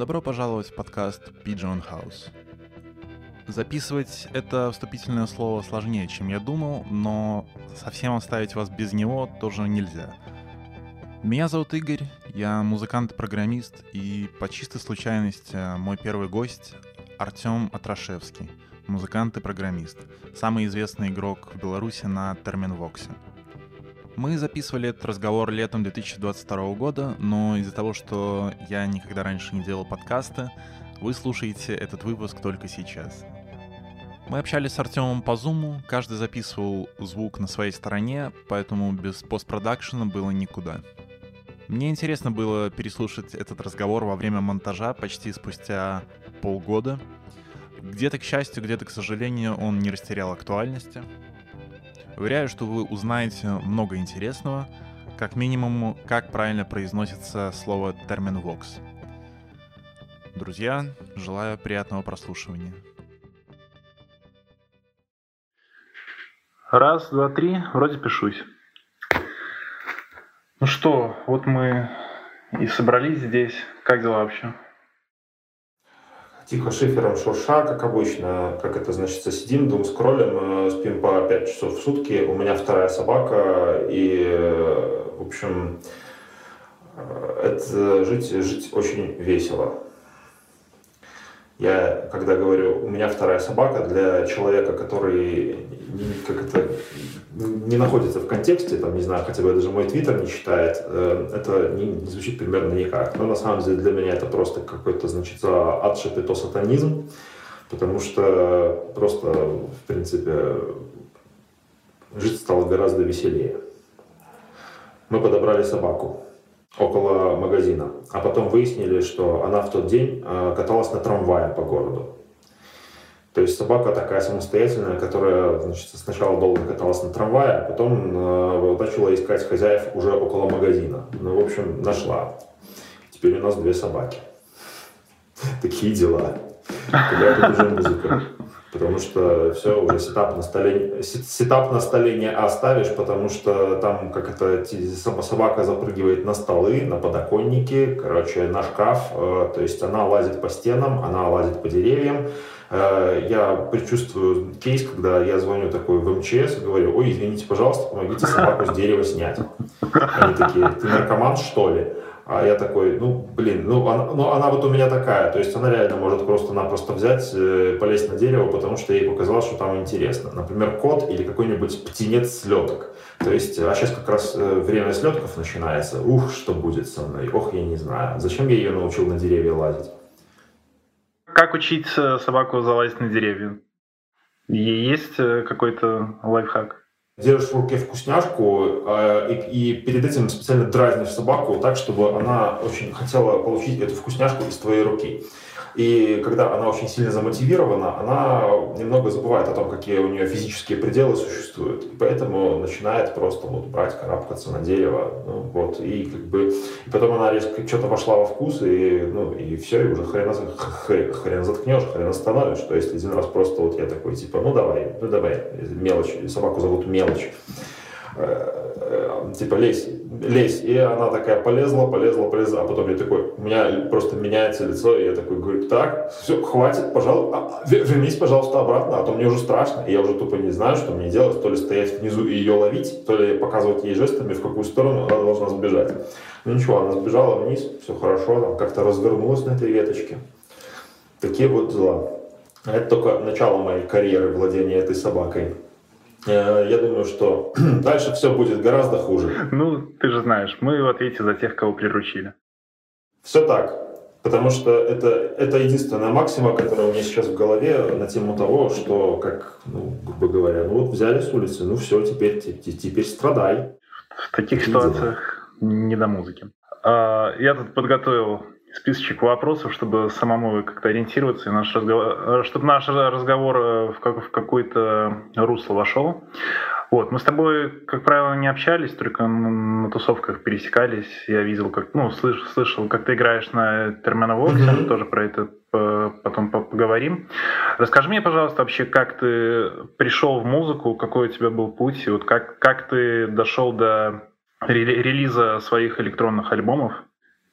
Добро пожаловать в подкаст Pigeon House. Записывать это вступительное слово сложнее, чем я думал, но совсем оставить вас без него тоже нельзя. Меня зовут Игорь, я музыкант-программист, и по чистой случайности мой первый гость — Артем Атрашевский, музыкант и программист, самый известный игрок в Беларуси на Терминвоксе. Мы записывали этот разговор летом 2022 года, но из-за того, что я никогда раньше не делал подкасты, вы слушаете этот выпуск только сейчас. Мы общались с Артемом по зуму, каждый записывал звук на своей стороне, поэтому без постпродакшена было никуда. Мне интересно было переслушать этот разговор во время монтажа почти спустя полгода. Где-то, к счастью, где-то, к сожалению, он не растерял актуальности — Уверяю, что вы узнаете много интересного, как минимум, как правильно произносится слово терминвокс. Друзья, желаю приятного прослушивания. Раз, два, три, вроде пишусь. Ну что, вот мы и собрались здесь. Как дела вообще? Тихо шифером шурша, как обычно, как это значит, сидим, дум скроллим, э, спим по 5 часов в сутки. У меня вторая собака, и, э, в общем, э, это жить, жить очень весело. Я, когда говорю, у меня вторая собака, для человека, который как это, не находится в контексте, там, не знаю, хотя бы даже мой твиттер не читает, э, это не, не звучит примерно никак. Но на самом деле для меня это просто какой-то, значит, отшитый то сатанизм, потому что просто, в принципе, жить стало гораздо веселее. Мы подобрали собаку около магазина, а потом выяснили, что она в тот день э, каталась на трамвае по городу. То есть собака такая самостоятельная, которая значит, сначала долго каталась на трамвае, а потом э, начала искать хозяев уже около магазина. Ну, в общем, нашла. Теперь у нас две собаки. Такие дела. Когда тут уже музыка. Потому что все, уже сетап на столе, сетап на столе не оставишь, потому что там как это собака запрыгивает на столы, на подоконники, короче, на шкаф. Э, то есть она лазит по стенам, она лазит по деревьям. Э, я предчувствую кейс, когда я звоню такой в МЧС и говорю, ой, извините, пожалуйста, помогите собаку с дерева снять. Они такие, ты наркоман, что ли? А я такой, ну, блин, ну она, ну, она вот у меня такая. То есть она реально может просто-напросто взять, э, полезть на дерево, потому что ей показалось, что там интересно. Например, кот или какой-нибудь птенец слеток. То есть, а сейчас как раз э, время слетков начинается. Ух, что будет со мной? Ох, я не знаю. Зачем я ее научил на деревья лазить? Как учить собаку залазить на деревья? Есть э, какой-то лайфхак? держишь в руке вкусняшку э, и, и перед этим специально дразнишь собаку так, чтобы она очень хотела получить эту вкусняшку из твоей руки. И когда она очень сильно замотивирована, она немного забывает о том, какие у нее физические пределы существуют. И поэтому начинает просто вот брать, карабкаться на дерево. Ну, вот, и как бы и потом она резко что-то вошла во вкус, и, ну, и все, и уже хрен, хрен, заткнешь, хрен остановишь. То есть один раз просто вот я такой, типа, ну давай, ну давай, мелочь, собаку зовут мелочь типа лезь, лезь. И она такая полезла, полезла, полезла. А потом я такой, у меня просто меняется лицо, и я такой говорю, так, все, хватит, пожалуйста, вернись, пожалуйста, обратно, а то мне уже страшно. И я уже тупо не знаю, что мне делать, то ли стоять внизу и ее ловить, то ли показывать ей жестами, в какую сторону она должна сбежать. Ну ничего, она сбежала вниз, все хорошо, там как-то развернулась на этой веточке. Такие вот дела. Это только начало моей карьеры владения этой собакой. Э, я думаю, что дальше все будет гораздо хуже. Ну, ты же знаешь, мы в ответе за тех, кого приручили. Все так. Потому что это, это единственная максима, которая у меня сейчас в голове на тему того, что, как, ну, грубо говоря, ну вот взяли с улицы, ну все, теперь, теперь, теперь страдай. В таких ситуациях не до музыки. А, я тут подготовил списочек вопросов, чтобы самому как-то ориентироваться, и наш разговор, чтобы наш разговор э, в, как, в какое-то русло вошел. Вот, мы с тобой, как правило, не общались, только на тусовках пересекались. Я видел, как, ну, слыш, слышал, как ты играешь на Терминовоксе, mm-hmm. тоже про это потом поговорим. Расскажи мне, пожалуйста, вообще, как ты пришел в музыку, какой у тебя был путь, и вот как, как ты дошел до релиза своих электронных альбомов,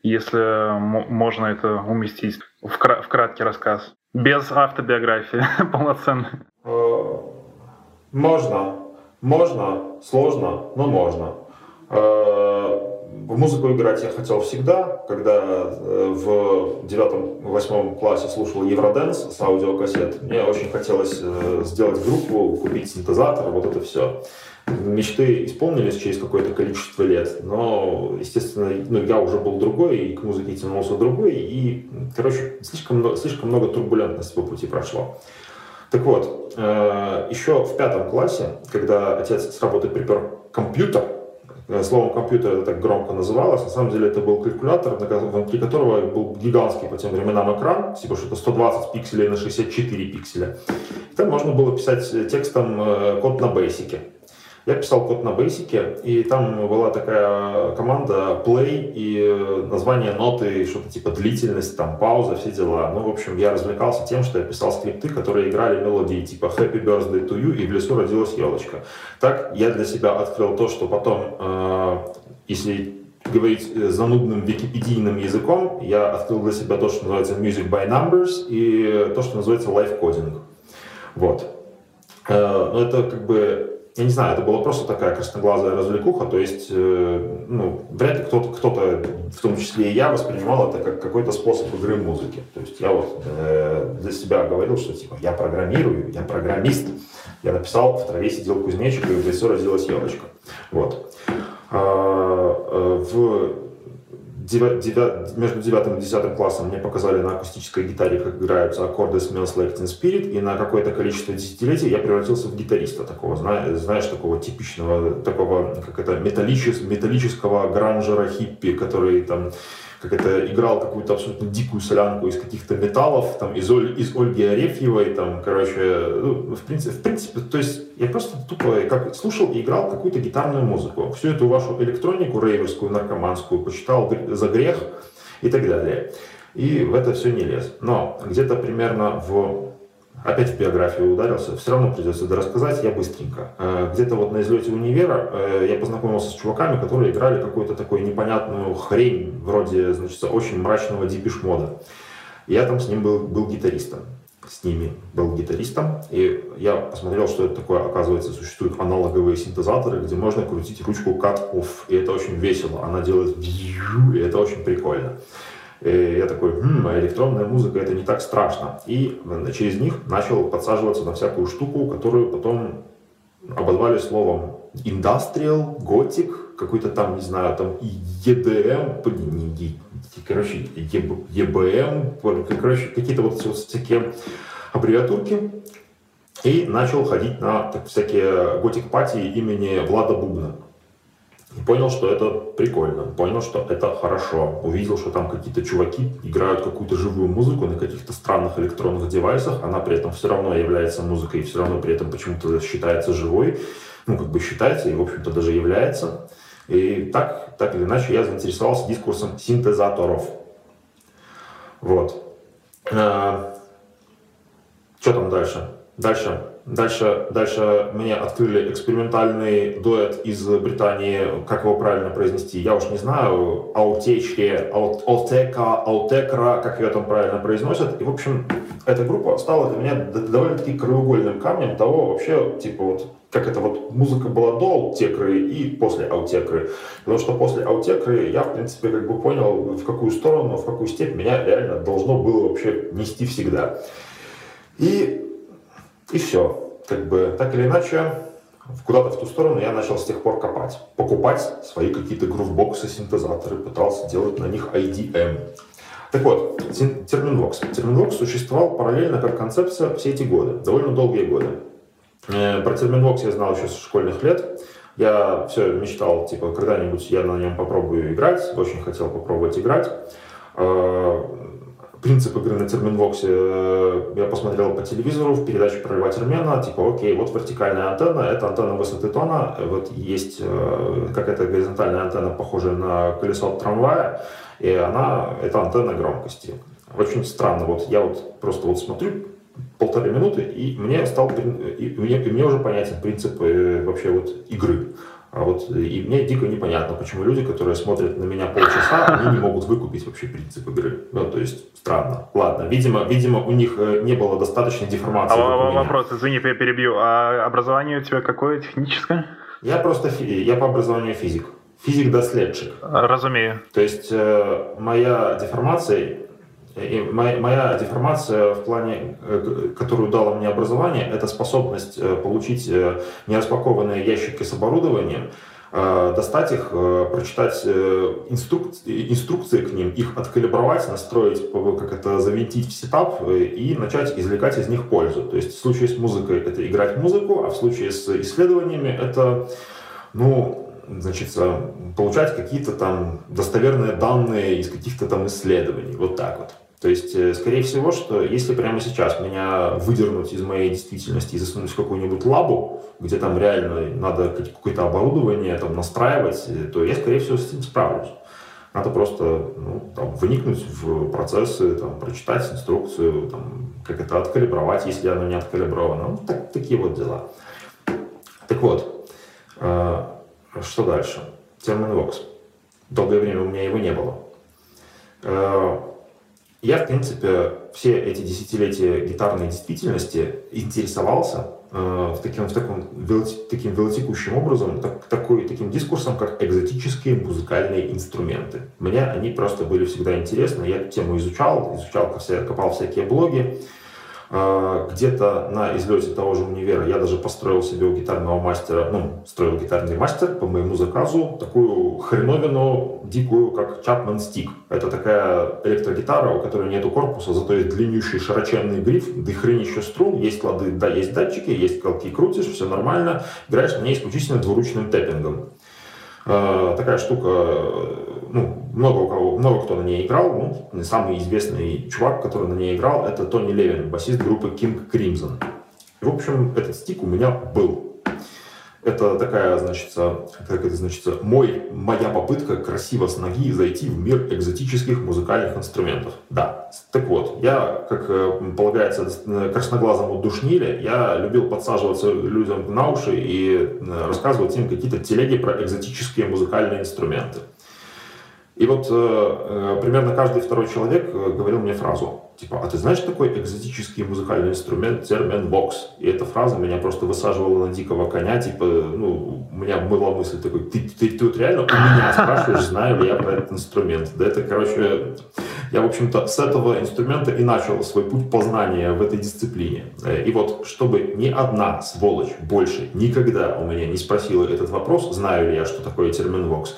если можно это уместить в, кра- в краткий рассказ. Без автобиографии полноценной. Э, можно. Можно. Сложно, но можно. Э, в музыку играть я хотел всегда, когда э, в девятом-восьмом классе слушал Евроденс с аудиокассет. Мне очень хотелось сделать группу, купить синтезатор, вот это все мечты исполнились через какое-то количество лет, но, естественно, ну, я уже был другой, и к музыке тянулся другой, и, короче, слишком, много, слишком много турбулентности по пути прошло. Так вот, э, еще в пятом классе, когда отец с работы припер компьютер, э, словом компьютер это так громко называлось, на самом деле это был калькулятор, внутри которого был гигантский по тем временам экран, типа что-то 120 пикселей на 64 пикселя. И там можно было писать текстом э, код на бейсике. Я писал код на Basic, и там была такая команда play и название ноты, что-то типа длительность, там пауза, все дела. Ну, в общем, я развлекался тем, что я писал скрипты, которые играли мелодии типа Happy Birthday to You и в лесу родилась елочка. Так я для себя открыл то, что потом, э, если говорить занудным википедийным языком, я открыл для себя то, что называется Music by Numbers и то, что называется live coding. Вот. Э, это как бы я не знаю, это была просто такая красноглазая развлекуха, то есть, э, ну, вряд ли кто-то, кто-то, в том числе и я, воспринимал это как какой-то способ игры музыки. То есть я вот э, для себя говорил, что типа я программирую, я программист. Я написал, в траве сидел кузнечик, и в лесу родилась елочка. Вот. А, э, в между девятым и десятым классом мне показали на акустической гитаре, как играются аккорды Smells Like Teen Spirit, и на какое-то количество десятилетий я превратился в гитариста такого, знаешь, такого типичного, такого, как это, металлического, металлического гранжера хиппи, который там как это играл какую-то абсолютно дикую солянку из каких-то металлов, там, из, Оль, из Ольги Арефьевой, там, короче, ну, в принципе, в принципе, то есть я просто тупо как слушал и играл какую-то гитарную музыку. Всю эту вашу электронику рейверскую, наркоманскую почитал за грех и так далее. И в это все не лез. Но где-то примерно в опять в биографию ударился, все равно придется это рассказать, я быстренько. Э, где-то вот на излете универа э, я познакомился с чуваками, которые играли какую-то такую непонятную хрень, вроде, значит, очень мрачного дипиш-мода. Я там с ним был, был гитаристом. С ними был гитаристом, и я посмотрел, что это такое. Оказывается, существуют аналоговые синтезаторы, где можно крутить ручку cut-off, и это очень весело. Она делает и это очень прикольно. И я такой, хм, электронная музыка это не так страшно. И через них начал подсаживаться на всякую штуку, которую потом обозвали словом industrial, gothic, какой-то там, не знаю, там EDM, короче, EBM, короче, какие-то вот, вот всякие аббревиатурки. И начал ходить на так, всякие готик-пати имени Влада Бубна. Понял, что это прикольно, понял, что это хорошо. Увидел, что там какие-то чуваки играют какую-то живую музыку на каких-то странных электронных девайсах, она при этом все равно является музыкой, все равно при этом почему-то считается живой. Ну, как бы считается и, в общем-то, даже является. И так, так или иначе я заинтересовался дискурсом синтезаторов. Вот. А, что там дальше? Дальше Дальше, дальше мне открыли экспериментальный дуэт из Британии, как его правильно произнести, я уж не знаю, Аутечки, Аутека, Аутекра, как ее там правильно произносят. И, в общем, эта группа стала для меня довольно-таки краеугольным камнем того вообще, типа вот, как это вот музыка была до аутекры и после аутекры. Потому что после аутекры я, в принципе, как бы понял, в какую сторону, в какую степь меня реально должно было вообще нести всегда. И и все. Как бы так или иначе, куда-то в ту сторону я начал с тех пор копать. Покупать свои какие-то грувбоксы, синтезаторы, пытался делать на них IDM. Так вот, терминвокс. Терминвокс существовал параллельно как концепция все эти годы, довольно долгие годы. Э, про терминвокс я знал еще с школьных лет. Я все мечтал, типа, когда-нибудь я на нем попробую играть, очень хотел попробовать играть. Принцип игры на терминвоксе э, я посмотрел по телевизору в передаче про термина, типа, окей, вот вертикальная антенна, это антенна высоты тона, вот есть э, какая-то горизонтальная антенна, похожая на колесо трамвая, и она, это антенна громкости. Очень странно, вот я вот просто вот смотрю полторы минуты, и мне стал, и мне, и мне уже понятен принцип э, вообще вот игры. А вот и мне дико непонятно, почему люди, которые смотрят на меня полчаса, они не могут выкупить вообще принцип игры. Ну, то есть странно. Ладно, видимо, видимо, у них э, не было достаточной деформации. А вопрос, извини, я перебью. А образование у тебя какое техническое? Я просто я по образованию физик. Физик-доследчик. Разумею. То есть э, моя деформация и моя, моя деформация в плане, э, которую дало мне образование, это способность э, получить э, нераспакованные ящики с оборудованием, достать их, прочитать инструкции, инструкции к ним, их откалибровать, настроить, как это завинтить в сетап и начать извлекать из них пользу. То есть в случае с музыкой это играть музыку, а в случае с исследованиями это, ну, значит, получать какие-то там достоверные данные из каких-то там исследований. Вот так вот. То есть, э, скорее всего, что если прямо сейчас меня выдернуть из моей действительности и засунуть в какую-нибудь лабу, где там реально надо какое-то оборудование там настраивать, э, то я, скорее всего, с этим справлюсь. Надо просто ну, там, вникнуть в процессы, там, прочитать инструкцию, там, как это откалибровать, если оно не откалибровано. Ну, так, такие вот дела. Так вот, э, что дальше? Терминвокс. Долгое время у меня его не было. Э, я, в принципе, все эти десятилетия гитарной действительности интересовался э, в таким, в таком, таким велотекущим образом, так, такой, таким дискурсом, как экзотические музыкальные инструменты. Мне они просто были всегда интересны. Я эту тему изучал, изучал, копал всякие блоги. А, где-то на излете того же универа я даже построил себе у гитарного мастера, ну, строил гитарный мастер по моему заказу, такую хреновину дикую, как Chapman Stick. Это такая электрогитара, у которой нету корпуса, зато есть длиннющий широченный гриф, дохренище струн, есть лады, да, есть датчики, есть колки, крутишь, все нормально, играешь на ней исключительно двуручным тэппингом. А, такая штука ну, много у кого, много кто на ней играл. Ну, самый известный чувак, который на ней играл, это Тони Левин, басист группы King Crimson. В общем, этот стик у меня был. Это такая, значит, как это значит, мой, моя попытка красиво с ноги зайти в мир экзотических музыкальных инструментов. Да. Так вот, я, как э, полагается красноглазому душниле, я любил подсаживаться людям на уши и э, рассказывать им какие-то телеги про экзотические музыкальные инструменты. И вот э, э, примерно каждый второй человек э, говорил мне фразу, типа, а ты знаешь такой экзотический музыкальный инструмент термин бокс? И эта фраза меня просто высаживала на дикого коня, типа, ну, у меня была мысль такой, ты, ты, ты тут реально у меня спрашиваешь, знаю ли я про этот инструмент? Да это, короче, я, в общем-то, с этого инструмента и начал свой путь познания в этой дисциплине. Э, и вот, чтобы ни одна сволочь больше никогда у меня не спросила этот вопрос, знаю ли я, что такое термин бокс,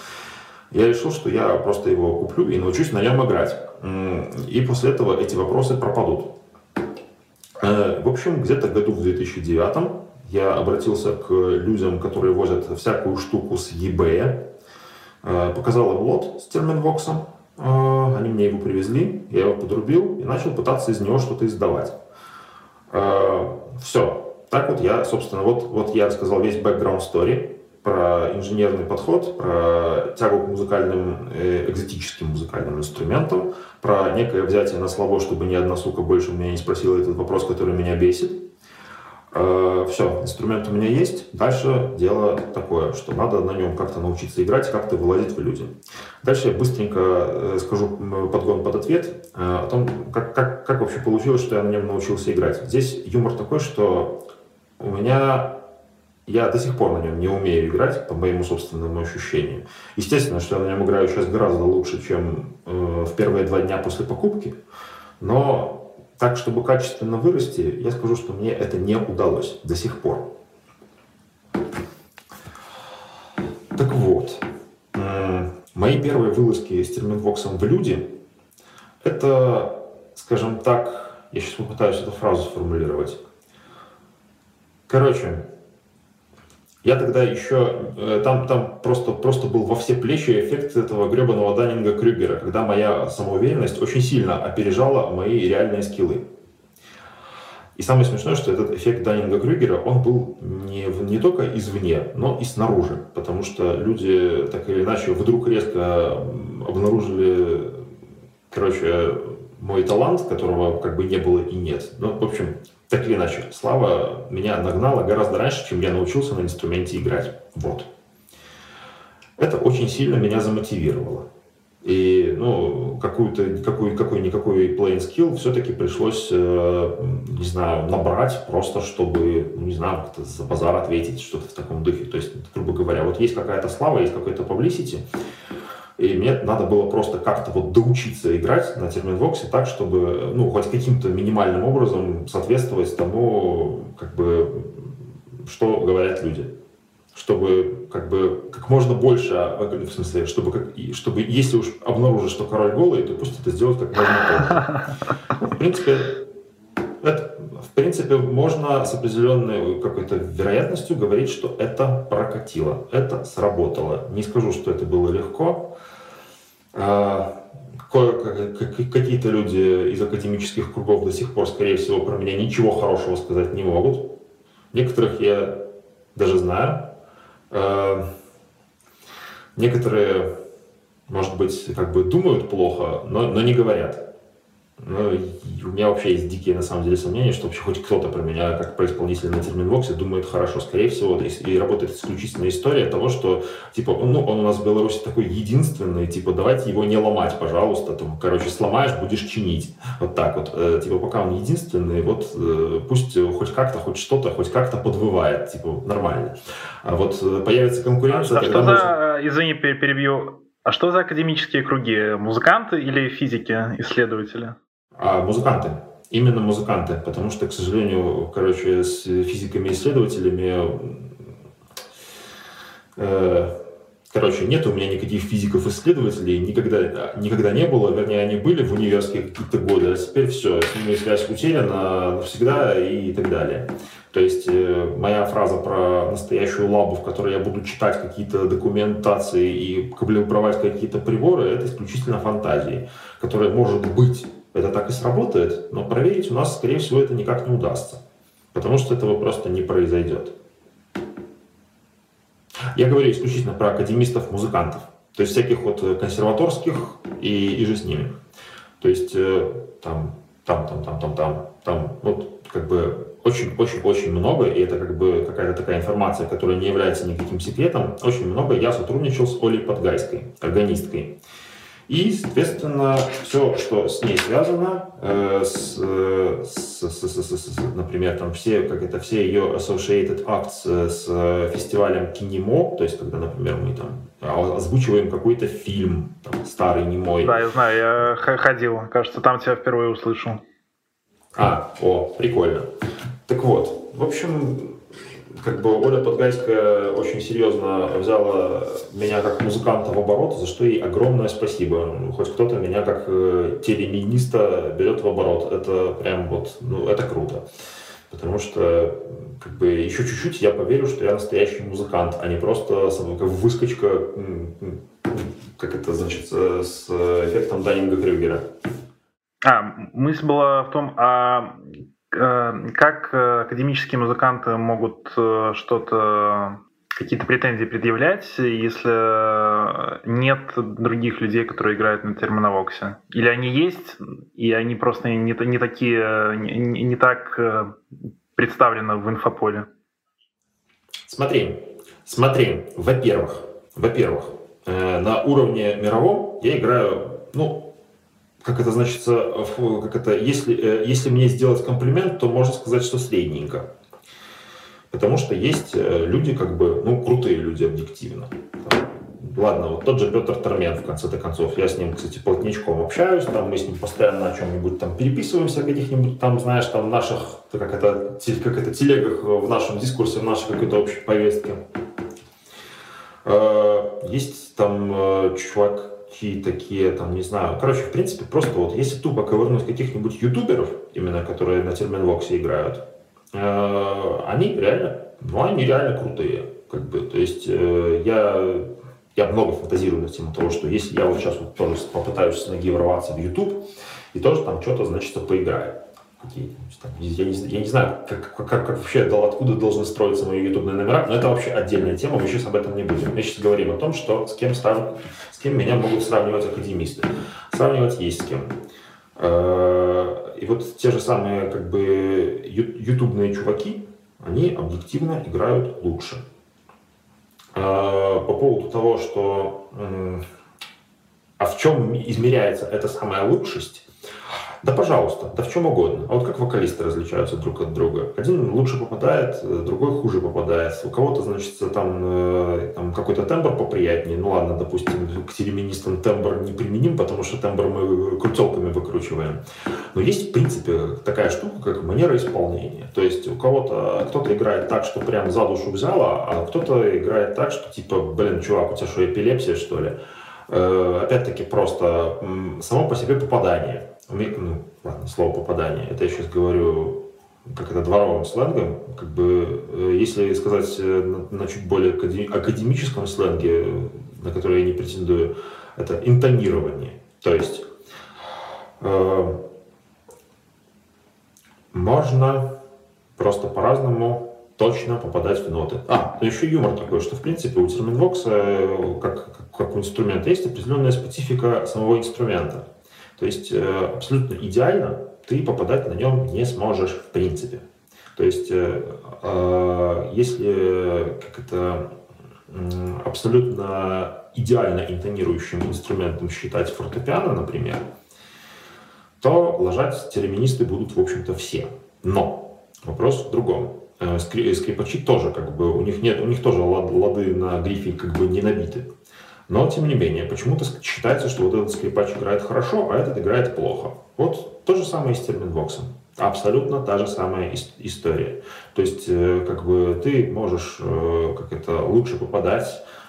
я решил, что я просто его куплю и научусь на нем играть. И после этого эти вопросы пропадут. Э, в общем, где-то году в 2009 я обратился к людям, которые возят всякую штуку с eBay. Э, показал им лот с терминвоксом. Э, они мне его привезли, я его подрубил и начал пытаться из него что-то издавать. Все. Так вот я, собственно, вот, вот я рассказал весь background story про инженерный подход, про тягу к музыкальным, э, экзотическим музыкальным инструментам, про некое взятие на слабо, чтобы ни одна сука больше меня не спросила этот вопрос, который меня бесит. Э, Все, инструмент у меня есть. Дальше дело такое, что надо на нем как-то научиться играть, как-то вылазить в люди. Дальше я быстренько э, скажу подгон под ответ о том, как, как, как вообще получилось, что я на нем научился играть. Здесь юмор такой, что у меня я до сих пор на нем не умею играть, по моему собственному ощущению. Естественно, что я на нем играю сейчас гораздо лучше, чем э, в первые два дня после покупки. Но так, чтобы качественно вырасти, я скажу, что мне это не удалось до сих пор. Так вот, э, мои первые вылазки с терминвоксом в люди, это, скажем так, я сейчас попытаюсь эту фразу сформулировать. Короче, я тогда еще, э, там, там просто, просто был во все плечи эффект этого гребаного Даннинга Крюгера, когда моя самоуверенность очень сильно опережала мои реальные скиллы. И самое смешное, что этот эффект Даннинга Крюгера, он был не, не только извне, но и снаружи. Потому что люди так или иначе вдруг резко обнаружили, короче, мой талант, которого как бы не было и нет. Ну, в общем, так или иначе, слава меня нагнала гораздо раньше, чем я научился на инструменте играть. Вот. Это очень сильно меня замотивировало. И ну, какую-то, какой, какой-никакой playing skill все-таки пришлось, э, не знаю, набрать просто, чтобы, ну, не знаю, как-то за базар ответить, что-то в таком духе. То есть, грубо говоря, вот есть какая-то слава, есть какой-то publicity, и мне надо было просто как-то вот доучиться играть на терминвоксе так, чтобы, ну, хоть каким-то минимальным образом соответствовать тому, как бы, что говорят люди чтобы как бы как можно больше, а, в смысле, чтобы, как, чтобы если уж обнаружишь, что король голый, то пусть это сделать как можно позже. В принципе, это, в принципе, можно с определенной какой-то вероятностью говорить, что это прокатило, это сработало. Не скажу, что это было легко. А, какие-то люди из академических кругов до сих пор, скорее всего, про меня ничего хорошего сказать не могут. Некоторых я даже знаю, Э, некоторые, может быть, как бы думают плохо, но, но не говорят. Ну, у меня вообще есть дикие, на самом деле, сомнения, что вообще хоть кто-то про меня, как про исполнителя на терминвоксе, думает хорошо. Скорее всего, и, и работает исключительно история того, что, типа, ну, он у нас в Беларуси такой единственный, типа, давайте его не ломать, пожалуйста. Там, короче, сломаешь, будешь чинить. Вот так вот. Э, типа, пока он единственный, вот э, пусть хоть как-то, хоть что-то, хоть как-то подвывает, типа, нормально. А вот э, появится конкуренция... А, а что за, извини, перебью, а что за академические круги? Музыканты или физики, исследователи? А музыканты. Именно музыканты, потому что, к сожалению, короче, с физиками-исследователями, э, короче, нет у меня никаких физиков-исследователей, никогда, никогда не было, вернее, они были в универские какие-то годы, а теперь все, с ними связь утеряна навсегда и так далее. То есть э, моя фраза про настоящую лабу, в которой я буду читать какие-то документации и калибровать какие-то приборы, это исключительно фантазии, которые, может быть, это так и сработает, но проверить у нас, скорее всего, это никак не удастся, потому что этого просто не произойдет. Я говорю исключительно про академистов-музыкантов, то есть всяких вот консерваторских и, и же с ними. То есть э, там, там, там, там, там, там, там, вот как бы очень-очень-очень много, и это как бы какая-то такая информация, которая не является никаким секретом, очень много я сотрудничал с Олей Подгайской, органисткой. И, соответственно, все, что с ней связано, э, с, с, с, с, с, например, там все, как это, все ее associated acts с фестивалем Кинемо, то есть, когда, например, мы там озвучиваем какой-то фильм, там, старый, немой. Да, я знаю, я ходил, кажется, там тебя впервые услышал. А, о, прикольно. Так вот, в общем, как бы Оля Подгайская очень серьезно взяла меня как музыканта в оборот, за что ей огромное спасибо. Хоть кто-то меня как э, телемединиста берет в оборот. Это прям вот, ну, это круто. Потому что как бы еще чуть-чуть я поверю, что я настоящий музыкант, а не просто как выскочка, как это значит, с эффектом Даннинга Крюгера. А, мысль была в том, а как э, академические музыканты могут э, что-то, какие-то претензии предъявлять, если нет других людей, которые играют на терминовоксе? Или они есть, и они просто не, не такие, не, не так представлены в инфополе? Смотри, смотри, во-первых, во-первых, на уровне мировом я играю, ну, как это значит, как это, если, э, если мне сделать комплимент, то можно сказать, что средненько. Потому что есть э, люди, как бы, ну, крутые люди объективно. Ладно, вот тот же Петр Тармен, в конце-то концов, я с ним, кстати, плотничком общаюсь, там мы с ним постоянно о чем-нибудь там переписываемся, каких-нибудь там, знаешь, там наших, как это, как это, телегах в нашем дискурсе, в нашей какой-то общей повестке. Э, есть там чувак, какие такие, там, не знаю. Короче, в принципе, просто вот если тупо ковырнуть каких-нибудь ютуберов, именно которые на терминвоксе играют, э, они реально, ну, они реально крутые. Как бы, то есть э, я, я много фантазирую на тему того, что если я вот сейчас вот тоже попытаюсь с ноги ворваться в YouTube и тоже там что-то, значит, поиграю какие я не, я не знаю, как, как, как вообще, откуда должны строиться мои ютубные номера, но это вообще отдельная тема, мы сейчас об этом не будем. Мы сейчас говорим о том, что с кем, срав... с кем меня могут сравнивать академисты. Сравнивать есть с кем. Э, и вот те же самые как бы ютубные чуваки, они объективно играют лучше. по поводу того, что а в чем измеряется эта самая лучшесть, да, пожалуйста, да в чем угодно. А вот как вокалисты различаются друг от друга. Один лучше попадает, другой хуже попадает. У кого-то, значит, там, э, там какой-то тембр поприятнее. Ну ладно, допустим, к тереминистам тембр не применим, потому что тембр мы крутелками выкручиваем. Но есть, в принципе, такая штука, как манера исполнения. То есть у кого-то кто-то играет так, что прям за душу взяло, а кто-то играет так, что типа, блин, чувак, у тебя что, эпилепсия, что ли? Э, опять-таки просто само по себе попадание ну, ладно, слово попадание, это я сейчас говорю как это дворовым сленгом, как бы, э, если сказать э, на, на чуть более академическом сленге, на который я не претендую, это интонирование. То есть э, можно просто по-разному точно попадать в ноты. А, но еще юмор такой, что в принципе у терминвокса э, как, как, как у инструмента есть определенная специфика самого инструмента. То есть э, абсолютно идеально ты попадать на нем не сможешь в принципе. То есть э, э, если как это абсолютно идеально интонирующим инструментом считать фортепиано, например, то ложать терминисты будут, в общем-то, все. Но вопрос в другом. Скрипачи тоже, как бы, у них нет, у них тоже лады на грифе как бы не набиты. Но, тем не менее, почему-то считается, что вот этот скрипач играет хорошо, а этот играет плохо. Вот то же самое и с терминвоксом. Абсолютно та же самая история. То есть, э, как бы ты можешь э, как это лучше попадать,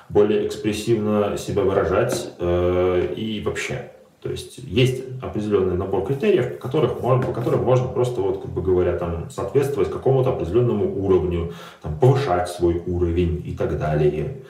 более экспрессивно себя выражать э, и вообще. То есть есть определенный набор критериев, которых можно, по которым можно просто, вот, как бы говоря, там, соответствовать какому-то определенному уровню, там, повышать свой уровень и так далее.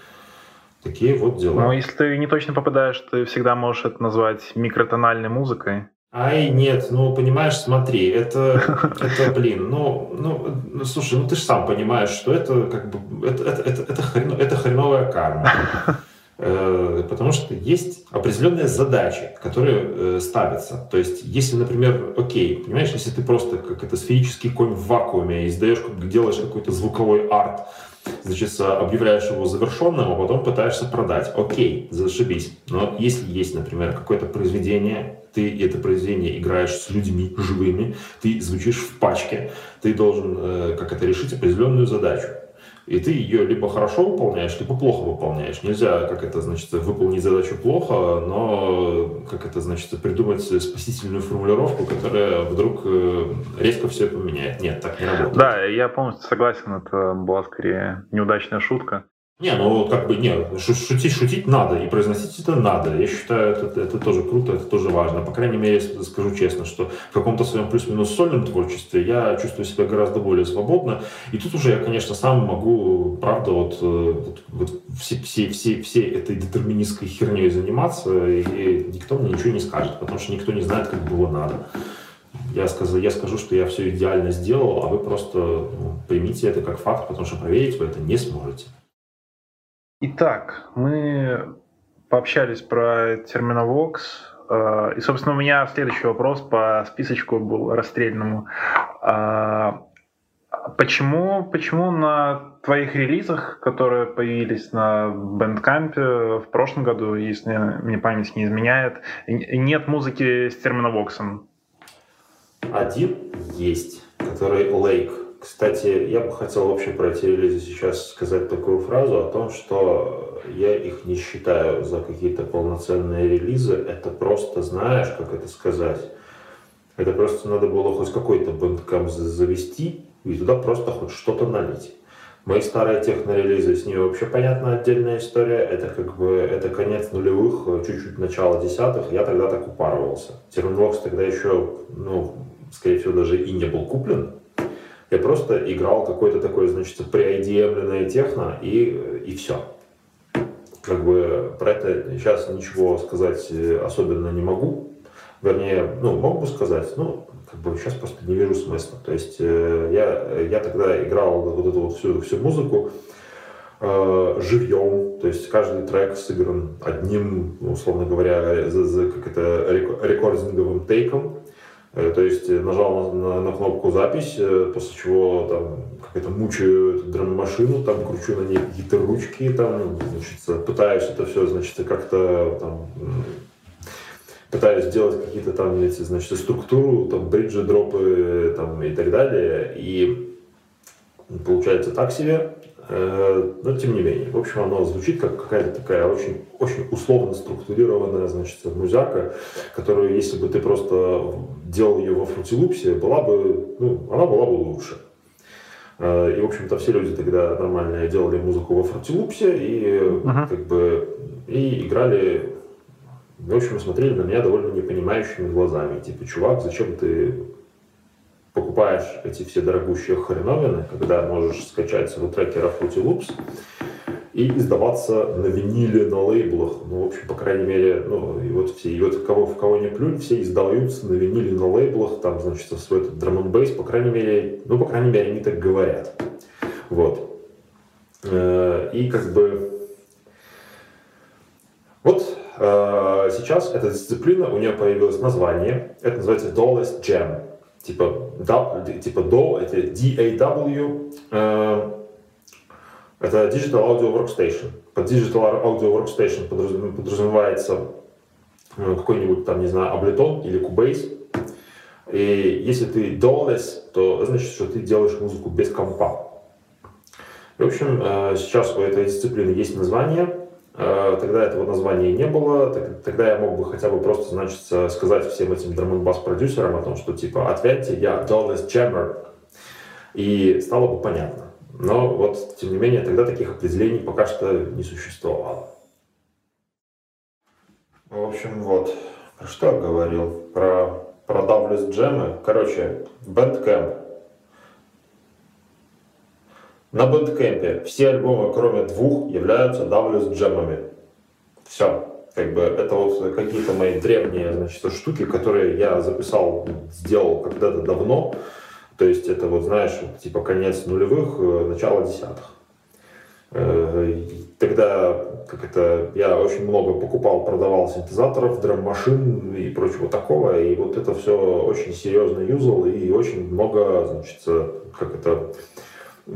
Такие вот дела. Но если ты не точно попадаешь, ты всегда можешь это назвать микротональной музыкой. Ай, нет, ну, понимаешь, смотри, это, это блин, ну, ну, ну, слушай, ну, ты же сам понимаешь, что это, как бы, это, это, это, это, хрен, это хреновая карма. Э, потому что есть определенные задачи, которые э, ставятся. То есть, если, например, окей, понимаешь, если ты просто как это сферический конь в вакууме, издаешь, делаешь какой-то звуковой арт, значит, объявляешь его завершенным, а потом пытаешься продать. Окей, зашибись. Но если есть, например, какое-то произведение, ты это произведение играешь с людьми живыми, ты звучишь в пачке, ты должен, э, как это, решить определенную задачу. И ты ее либо хорошо выполняешь, либо плохо выполняешь. Нельзя, как это значит, выполнить задачу плохо, но, как это значит, придумать спасительную формулировку, которая вдруг э, резко все поменяет. Нет, так не работает. Да, я полностью согласен, это была скорее неудачная шутка. Не, ну как бы не, шутить, шутить надо, и произносить это надо. Я считаю, это, это тоже круто, это тоже важно. По крайней мере, скажу честно, что в каком-то своем плюс-минус сольном творчестве я чувствую себя гораздо более свободно. И тут уже я, конечно, сам могу, правда, вот, э, вот, вот все, все, все, все этой детерминистской херней заниматься, и никто мне ничего не скажет, потому что никто не знает, как было надо. Я скажу, я скажу, что я все идеально сделал, а вы просто ну, примите это как факт, потому что проверить вы это не сможете. Итак, мы пообщались про терминовокс. Э, и, собственно, у меня следующий вопрос по списочку был расстрельному. А, почему, почему на твоих релизах, которые появились на Bandcamp в прошлом году, если мне память не изменяет, нет музыки с терминовоксом? Один есть, который Lake кстати, я бы хотел вообще про эти релизы сейчас сказать такую фразу о том, что я их не считаю за какие-то полноценные релизы. Это просто, знаешь, как это сказать, это просто надо было хоть какой-то бэндкам завести и туда просто хоть что-то налить. Мои старые техно-релизы, с ними вообще понятна отдельная история. Это как бы, это конец нулевых, чуть-чуть начало десятых. Я тогда так упарывался. Терминвокс тогда еще, ну, скорее всего, даже и не был куплен. Я просто играл какой-то такой, значит, преодиемленное техно и, и все. Как бы про это сейчас ничего сказать э, особенно не могу. Вернее, ну, мог бы сказать, ну, как бы сейчас просто не вижу смысла. То есть э, я, я тогда играл вот эту вот всю, всю музыку э, живьем, то есть каждый трек сыгран одним, условно говоря, за, за, как это, рекординговым тейком. Э, то есть нажал на, на кнопку запись, после чего там как-то мучаю эту драм-машину, там кручу на ней какие-то ручки, там, значит, пытаюсь это все, значит, как-то там пытаюсь сделать какие-то там эти, значит, структуру, там, бриджи, дропы там, и так далее. И получается так себе, э, но тем не менее. В общем, оно звучит как какая-то такая очень, очень условно структурированная, значит, музяка, которую, если бы ты просто делал ее во фрутилупсе, была бы, ну, она была бы лучше. Э, и, в общем-то, все люди тогда нормально делали музыку во фрутилупсе и uh-huh. как бы и играли в общем, смотрели на меня довольно непонимающими глазами. Типа, чувак, зачем ты покупаешь эти все дорогущие хреновины, когда можешь скачать с трекера Fruity Loops и издаваться на виниле, на лейблах. Ну, в общем, по крайней мере, ну, и вот все, и вот кого, в кого не плюнь, все издаются на виниле, на лейблах, там, значит, свой этот драм бейс по крайней мере, ну, по крайней мере, они так говорят. Вот. Э, и как бы вот Э, сейчас эта дисциплина, у нее появилось название, это называется Dawless Jam. Типа, да, типа DAW, это D-A-W, э, это Digital Audio Workstation. Под Digital Audio Workstation подразумевается э, какой-нибудь там, не знаю, Ableton или Cubase. И если ты DAWless, то значит, что ты делаешь музыку без компа. В общем, сейчас у этой дисциплины есть название, Э, тогда этого названия не было, тогда я мог бы хотя бы просто, значит, сказать всем этим драм продюсерам о том, что типа ответьте, я Dollars Jammer, и стало бы понятно. Но вот, тем не менее, тогда таких определений пока что не существовало. В общем, вот, про что я говорил? Про, про Douglas джемы. Короче, Bandcamp на бэндкэмпе все альбомы, кроме двух, являются W джемами. Все. Как бы это вот какие-то мои древние, значит, штуки, которые я записал, сделал когда-то давно. То есть это вот, знаешь, типа конец нулевых, э, начало десятых. Э, тогда как это, я очень много покупал, продавал синтезаторов, драм-машин и прочего такого, и вот это все очень серьезно юзал, и очень много, значит, как это,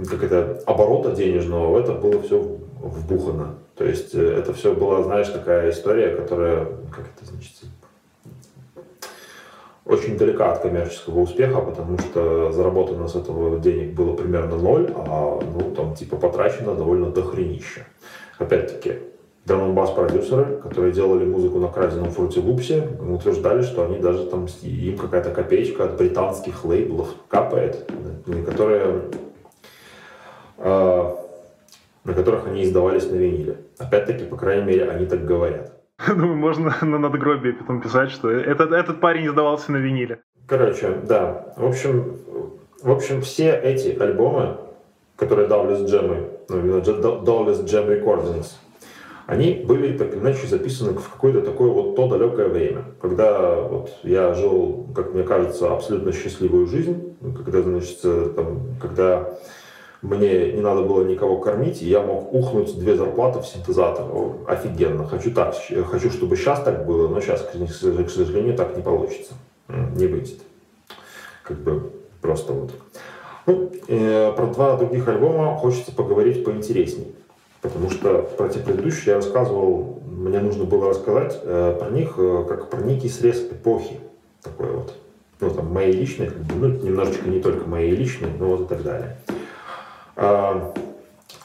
как это, оборота денежного, в это было все вбухано. То есть э, это все была, знаешь, такая история, которая, как это значит, очень далека от коммерческого успеха, потому что заработано с этого денег было примерно ноль, а ну там типа потрачено довольно дохренища. Опять-таки, драм бас продюсеры, которые делали музыку на краденом фруте лупсе, утверждали, что они даже там им какая-то копеечка от британских лейблов капает, которые на которых они издавались на виниле. Опять-таки, по крайней мере, они так говорят. Думаю, можно на надгробие потом писать, что этот, этот парень издавался на виниле. Короче, да. В общем, в общем, все эти альбомы, которые Dawless Jam, ну, Dawless Jam Recordings, они были так или иначе записаны в какое-то такое вот то далекое время, когда вот я жил, как мне кажется, абсолютно счастливую жизнь, когда, значит, там, когда мне не надо было никого кормить, и я мог ухнуть две зарплаты в синтезатор. Офигенно. Хочу так, хочу, чтобы сейчас так было, но сейчас, к сожалению, так не получится. Не выйдет. Как бы просто вот. Ну, э, про два других альбома хочется поговорить поинтереснее. Потому что про те предыдущие я рассказывал, мне нужно было рассказать э, про них, э, как про некий срез эпохи. Такой вот. Ну, там, мои личные, как бы, ну, немножечко не только мои личные, но вот и так далее. А,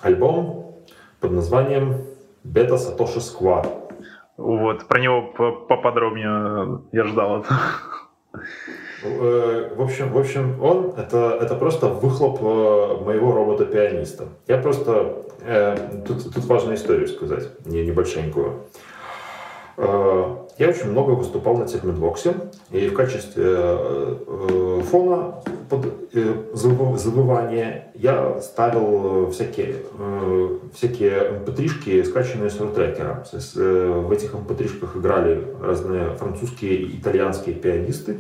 альбом под названием Beta Satoshi Squad. Вот, про него поподробнее я ждал это. Э, в общем, в общем, он это, это просто выхлоп э, моего робота-пианиста. Я просто э, тут, тут важную историю сказать, не небольшенькую. Э, я очень много выступал на Техмедвоксе, и в качестве э, э, фона под забывания я ставил всякие, всякие mp3-шки, скачанные с рутрекера. В этих mp3-шках играли разные французские и итальянские пианисты.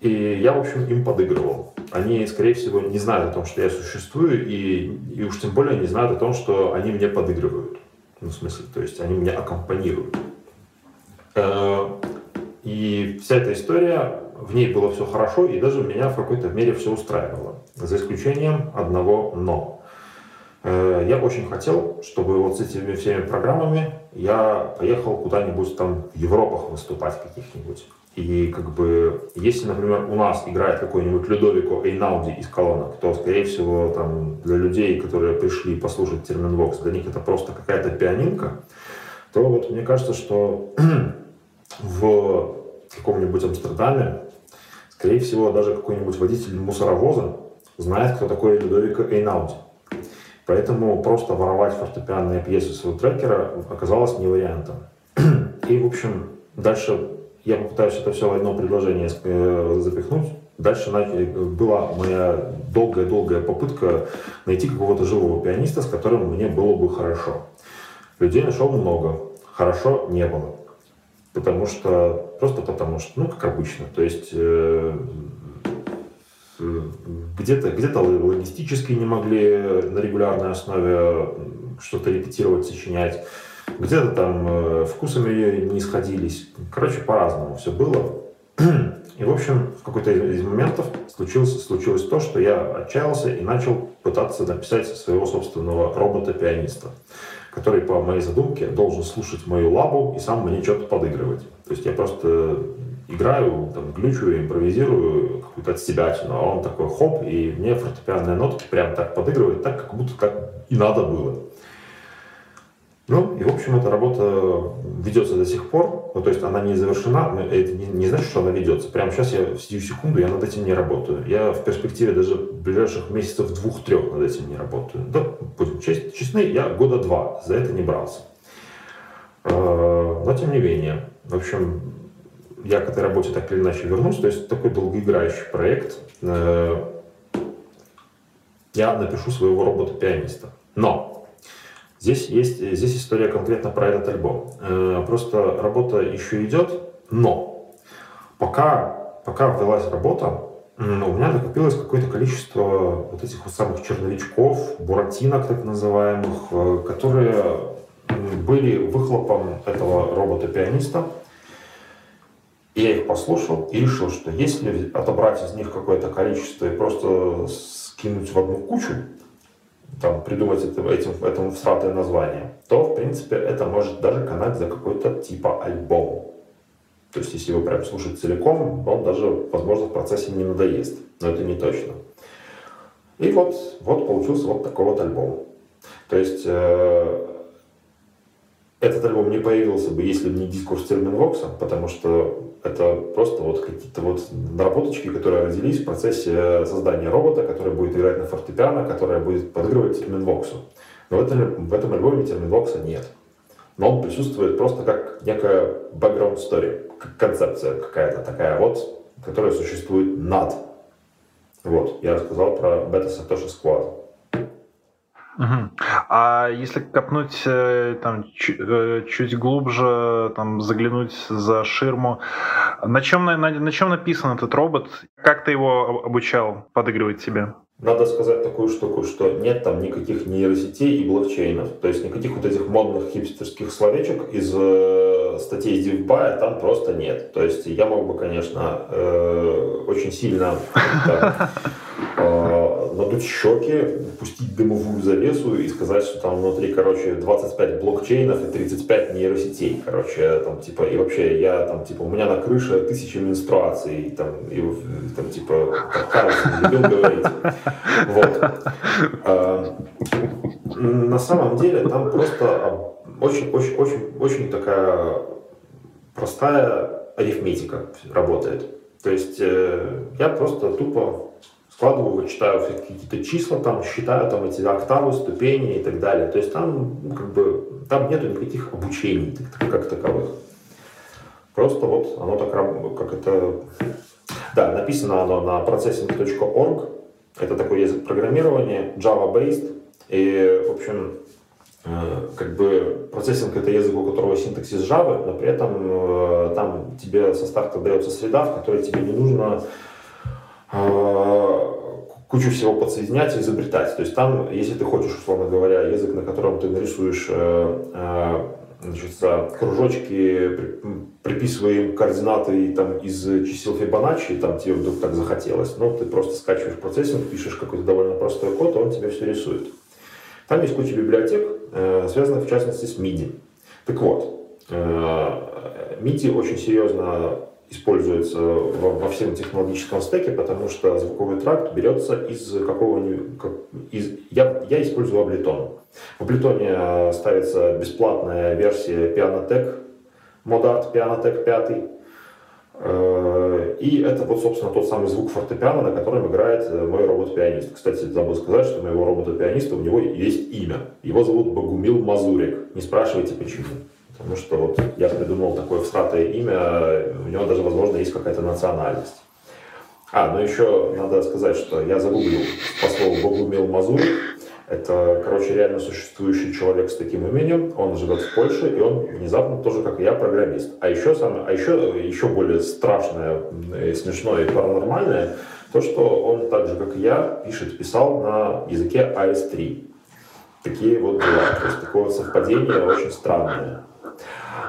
И я, в общем, им подыгрывал. Они, скорее всего, не знают о том, что я существую, и, и уж тем более не знают о том, что они мне подыгрывают. Ну, в смысле, то есть они меня аккомпанируют. Э, и вся эта история, в ней было все хорошо, и даже меня в какой-то мере все устраивало. За исключением одного «но». Э, я очень хотел, чтобы вот с этими всеми программами я поехал куда-нибудь там в Европах выступать каких-нибудь. И как бы, если, например, у нас играет какой-нибудь Людовико Эйнауди из колонок, то, скорее всего, там, для людей, которые пришли послушать Терминвокс, для них это просто какая-то пианинка, то вот мне кажется, что в каком-нибудь Амстердаме, скорее всего, даже какой-нибудь водитель мусоровоза знает, кто такой Людовико Эйнауди. Поэтому просто воровать фортепианные пьесы своего трекера оказалось не вариантом. И, в общем, дальше я попытаюсь это все в одно предложение э, запихнуть. Дальше была моя долгая-долгая попытка найти какого-то живого пианиста, с которым мне было бы хорошо. Людей нашел много, хорошо не было. Потому что, просто потому что, ну, как обычно. То есть э, где-то где логистически не могли на регулярной основе что-то репетировать, сочинять. Где-то там э, вкусами не сходились. Короче, по-разному все было. И, в общем, в какой-то из моментов случилось, случилось то, что я отчаялся и начал пытаться написать своего собственного робота-пианиста, который, по моей задумке, должен слушать мою лабу и сам мне что-то подыгрывать. То есть я просто играю, там, глючу, импровизирую какую-то отстебятину, а он такой хоп, и мне фортепианные нотки прям так подыгрывает, так, как будто как и надо было. Ну, и, в общем, эта работа ведется до сих пор, ну, то есть она не завершена, но это не, не значит, что она ведется. Прямо сейчас я в сию секунду я над этим не работаю. Я в перспективе даже ближайших месяцев двух-трех над этим не работаю. Да, будем честны, я года два за это не брался. А, но, тем не менее, в общем, я к этой работе так или иначе вернусь. То есть такой долгоиграющий проект. Э, я напишу своего робота-пианиста. Но здесь есть здесь история конкретно про этот альбом. Э, просто работа еще идет, но пока, пока велась работа, у меня накопилось какое-то количество вот этих вот самых черновичков, буратинок так называемых, э, которые были выхлопом этого робота-пианиста. Я их послушал и решил, что если отобрать из них какое-то количество и просто скинуть в одну кучу, там, придумать это, этим, этому всратое название, то, в принципе, это может даже канать за какой-то типа альбом. То есть, если его прям слушать целиком, он даже, возможно, в процессе не надоест. Но это не точно. И вот, вот получился вот такой вот альбом. То есть, э, этот альбом не появился бы, если бы не дискурс Терминвокса, потому что это просто вот какие-то вот наработочки, которые родились в процессе создания робота, который будет играть на фортепиано, который будет подыгрывать терминвоксу. Но в этом, в этом альбоме терминвокса нет. Но он присутствует просто как некая background story, как концепция какая-то такая вот, которая существует над. Вот, я рассказал про Beta Satoshi Squad. Угу. А если копнуть э, там э, чуть глубже, там заглянуть за ширму, на чем на, на, чем написан этот робот? Как ты его обучал подыгрывать тебе? Надо сказать такую штуку, что нет там никаких нейросетей и блокчейнов. То есть никаких вот этих модных хипстерских словечек из э, статей DevBuy там просто нет. То есть я мог бы, конечно, э, очень сильно э, надуть щеки, пустить дымовую завесу и сказать, что там внутри, короче, 25 блокчейнов и 35 нейросетей, короче, там, типа, и вообще я, там, типа, у меня на крыше тысячи менструаций, там, и, там, типа, как Карлсон любил говорить. Вот. А, на самом деле там просто очень-очень-очень-очень такая простая арифметика работает. То есть э, я просто тупо складываю, вычитаю какие-то числа, там считаю там эти октавы, ступени и так далее. То есть там ну, как бы там нету никаких обучений как таковых. Просто вот оно так как это... Да, написано оно на processing.org. Это такой язык программирования, Java-based. И, в общем, э, как бы процессинг это язык, у которого синтаксис Java, но при этом э, там тебе со старта дается среда, в которой тебе не нужно кучу всего подсоединять и изобретать. То есть там, если ты хочешь, условно говоря, язык, на котором ты нарисуешь значит, кружочки, приписываем координаты там, из чисел Фибоначчи, там тебе вдруг так захотелось, но ты просто скачиваешь процессинг, пишешь какой-то довольно простой код, и он тебе все рисует. Там есть куча библиотек, э, связанных в частности с MIDI. Так вот, MIDI очень серьезно используется во, во всем технологическом стеке, потому что звуковой тракт берется из какого-нибудь... Как, из, я, я использую Ableton. В Ableton ставится бесплатная версия Pianotech, Modart Pianotech 5. Э, и это вот, собственно, тот самый звук фортепиано, на котором играет э, мой робот-пианист. Кстати, забыл сказать, что моего робота-пианиста у него есть имя. Его зовут Богумил Мазурик. Не спрашивайте, почему. Потому что вот я придумал такое всратое имя, у него даже, возможно, есть какая-то национальность. А, ну еще надо сказать, что я загуглил по слову Богумил Мазур. Это, короче, реально существующий человек с таким именем. Он живет в Польше, и он внезапно тоже, как и я, программист. А еще, самое, а еще, еще более страшное, и смешное и паранормальное, то, что он так же, как и я, пишет, писал на языке AS3. Такие вот дела. То есть такое совпадение очень странное.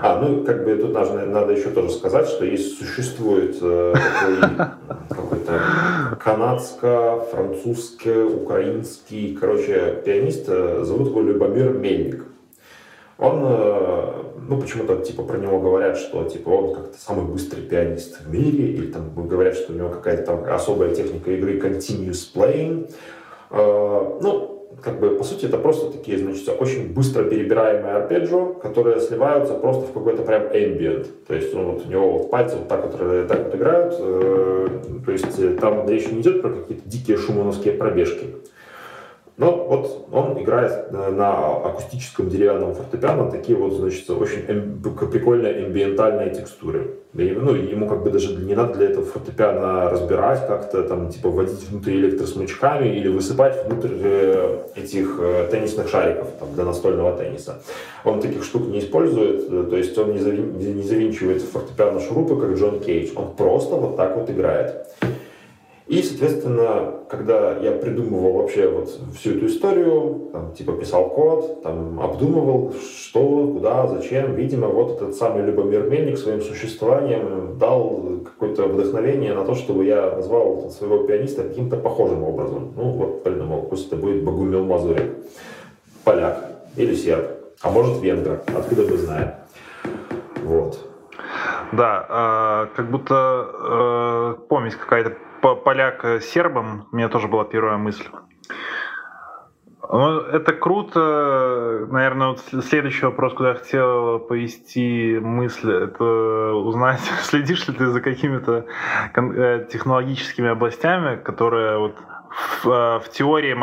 А, ну, как бы тут надо, надо еще тоже сказать, что есть, существует э, такой какой-то канадско-французский, украинский, короче, пианист, э, зовут его Любомир Мельник. Он, э, ну, почему-то, типа, про него говорят, что, типа, он как-то самый быстрый пианист в мире, или там говорят, что у него какая-то там особая техника игры continuous playing. Э, ну, как бы, по сути, это просто такие, значит, очень быстро перебираемые арпеджио, которые сливаются просто в какой-то прям ambient. То есть, ну, вот у него вот пальцы вот так вот, э, так вот играют. Э, то есть, э, там речь не идет про какие-то дикие шумановские пробежки. Но вот он играет на акустическом деревянном фортепиано такие вот, значит, очень эм, прикольные амбиентальные текстуры. Ну, ему как бы даже не надо для этого фортепиано разбирать, как-то там, типа, вводить внутрь электросмычками или высыпать внутрь э, этих э, теннисных шариков там, для настольного тенниса. Он таких штук не использует, э, то есть он не, завин, не завинчивает фортепиано шурупы, как Джон Кейдж. Он просто вот так вот играет. И, соответственно, когда я придумывал вообще вот всю эту историю, там, типа писал код, там, обдумывал, что, куда, зачем, видимо, вот этот самый Любомир Мельник своим существованием дал какое-то вдохновение на то, чтобы я назвал своего пианиста каким-то похожим образом. Ну, вот придумал, пусть это будет Богумил Мазурик, поляк или серб, а может венгр, откуда мы знаем. Вот. Да, э, как будто э, помесь какая-то поляк сербом, у меня тоже была первая мысль. Ну, это круто. Наверное, вот следующий вопрос, куда я хотел повести мысль, это узнать, следишь ли ты за какими-то э, технологическими областями, которые вот в, э, в теории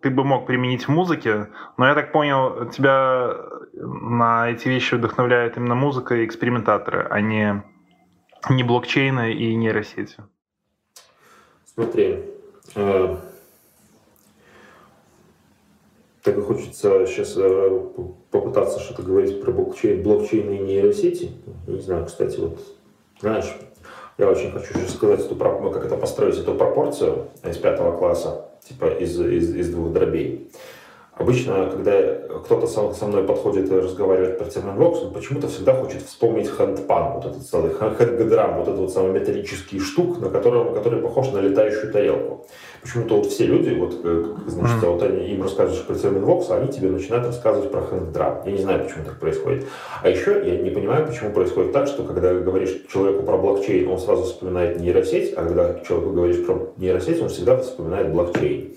ты бы мог применить в музыке, но я так понял, тебя на эти вещи вдохновляет именно музыка и экспериментаторы, а не, не блокчейны и нейросети. Смотри, э, так и хочется сейчас э, попытаться что-то говорить про блокчейн, блокчейн и нейросети. Не знаю, кстати, вот, знаешь, я очень хочу сейчас сказать, эту, как это построить эту пропорцию из пятого класса, типа из, из, из двух дробей. Обычно, когда кто-то со, мной подходит и разговаривает про термин вокс, он почему-то всегда хочет вспомнить хэндпан, вот этот целый хэндгадрам, вот этот вот самый металлический штук, на котором, который похож на летающую тарелку. Почему-то вот все люди, вот, э, значит, mm-hmm. вот они, им рассказываешь про термин вокс, они тебе начинают рассказывать про хэнддрам. Я не знаю, почему так происходит. А еще я не понимаю, почему происходит так, что когда говоришь человеку про блокчейн, он сразу вспоминает нейросеть, а когда человеку говоришь про нейросеть, он всегда вспоминает блокчейн.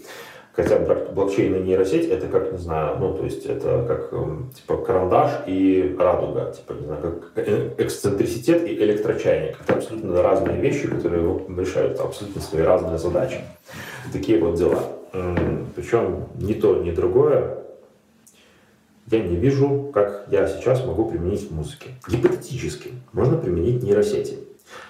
Хотя блокчейн и нейросеть это как, не знаю, ну, то есть это как, эм, типа, карандаш и радуга, типа, не знаю, как э, эксцентриситет и электрочайник. Это абсолютно разные вещи, которые решают абсолютно свои разные задачи. Такие вот дела. Причем ни то, ни другое я не вижу, как я сейчас могу применить в музыке. Гипотетически можно применить нейросети.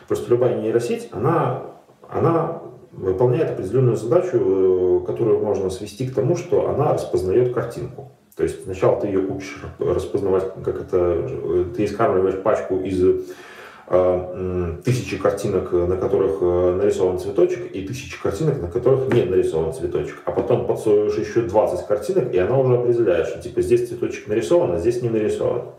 Просто любая нейросеть, она, она выполняет определенную задачу, э, которую можно свести к тому, что она распознает картинку. То есть сначала ты ее учишь распознавать, как это, э, ты искармливаешь пачку из э, тысячи картинок, на которых нарисован цветочек, и тысячи картинок, на которых не нарисован цветочек. А потом подсовываешь еще 20 картинок, и она уже определяет, что типа здесь цветочек нарисован, а здесь не нарисован.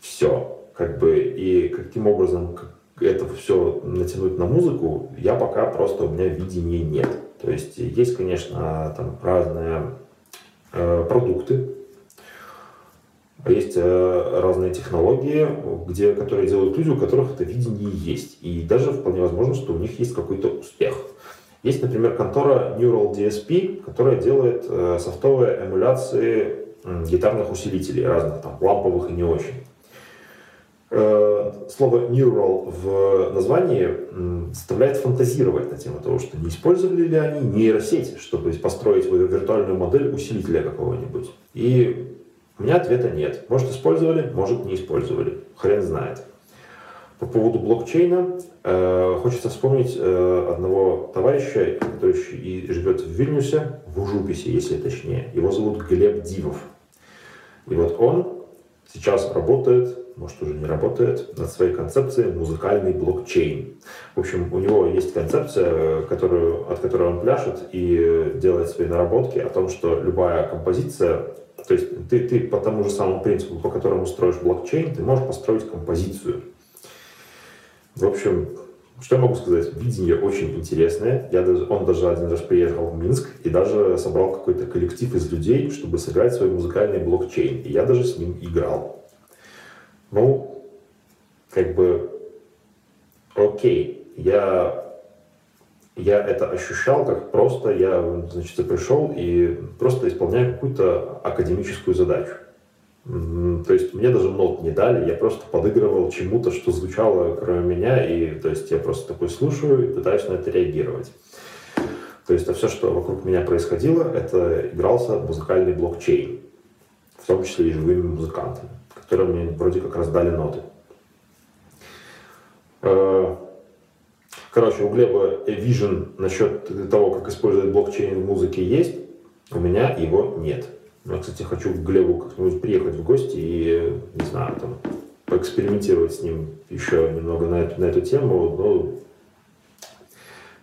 все. Как бы, и каким образом это все натянуть на музыку, я пока просто у меня видения нет. То есть есть, конечно, там разные э, продукты, есть э, разные технологии, где, которые делают люди, у которых это видение есть. И даже вполне возможно, что у них есть какой-то успех. Есть, например, контора Neural DSP, которая делает э, софтовые эмуляции гитарных усилителей разных, там, ламповых и не очень. Э, слово neural в названии заставляет фантазировать на тему того, что не использовали ли они нейросети, чтобы построить виртуальную модель усилителя какого-нибудь. И у меня ответа нет. Может, использовали, может, не использовали. Хрен знает. По поводу блокчейна э, хочется вспомнить э, одного товарища, который и живет в Вильнюсе, в Ужуписе, если точнее. Его зовут Глеб Дивов. И вот он сейчас работает, может уже не работает, над своей концепцией музыкальный блокчейн. В общем, у него есть концепция, которую, от которой он пляшет и делает свои наработки о том, что любая композиция то есть ты, ты по тому же самому принципу, по которому строишь блокчейн, ты можешь построить композицию. В общем, что я могу сказать? Видение очень интересное. Я он даже один раз приехал в Минск и даже собрал какой-то коллектив из людей, чтобы сыграть свой музыкальный блокчейн. И я даже с ним играл. Ну, как бы, окей, я я это ощущал как просто я, значит, пришел и просто исполняю какую-то академическую задачу. То есть мне даже нот не дали, я просто подыгрывал чему-то, что звучало кроме меня, и то есть я просто такой слушаю и пытаюсь на это реагировать. То есть а все, что вокруг меня происходило, это игрался музыкальный блокчейн, в том числе и живыми музыкантами, которые мне вроде как раздали ноты. Э, Короче, у Глеба vision насчет того, как использовать блокчейн в музыке есть, у меня его нет. Я, кстати, хочу к Глебу как-нибудь приехать в гости и, не знаю, там, поэкспериментировать с ним еще немного на эту, на эту тему, но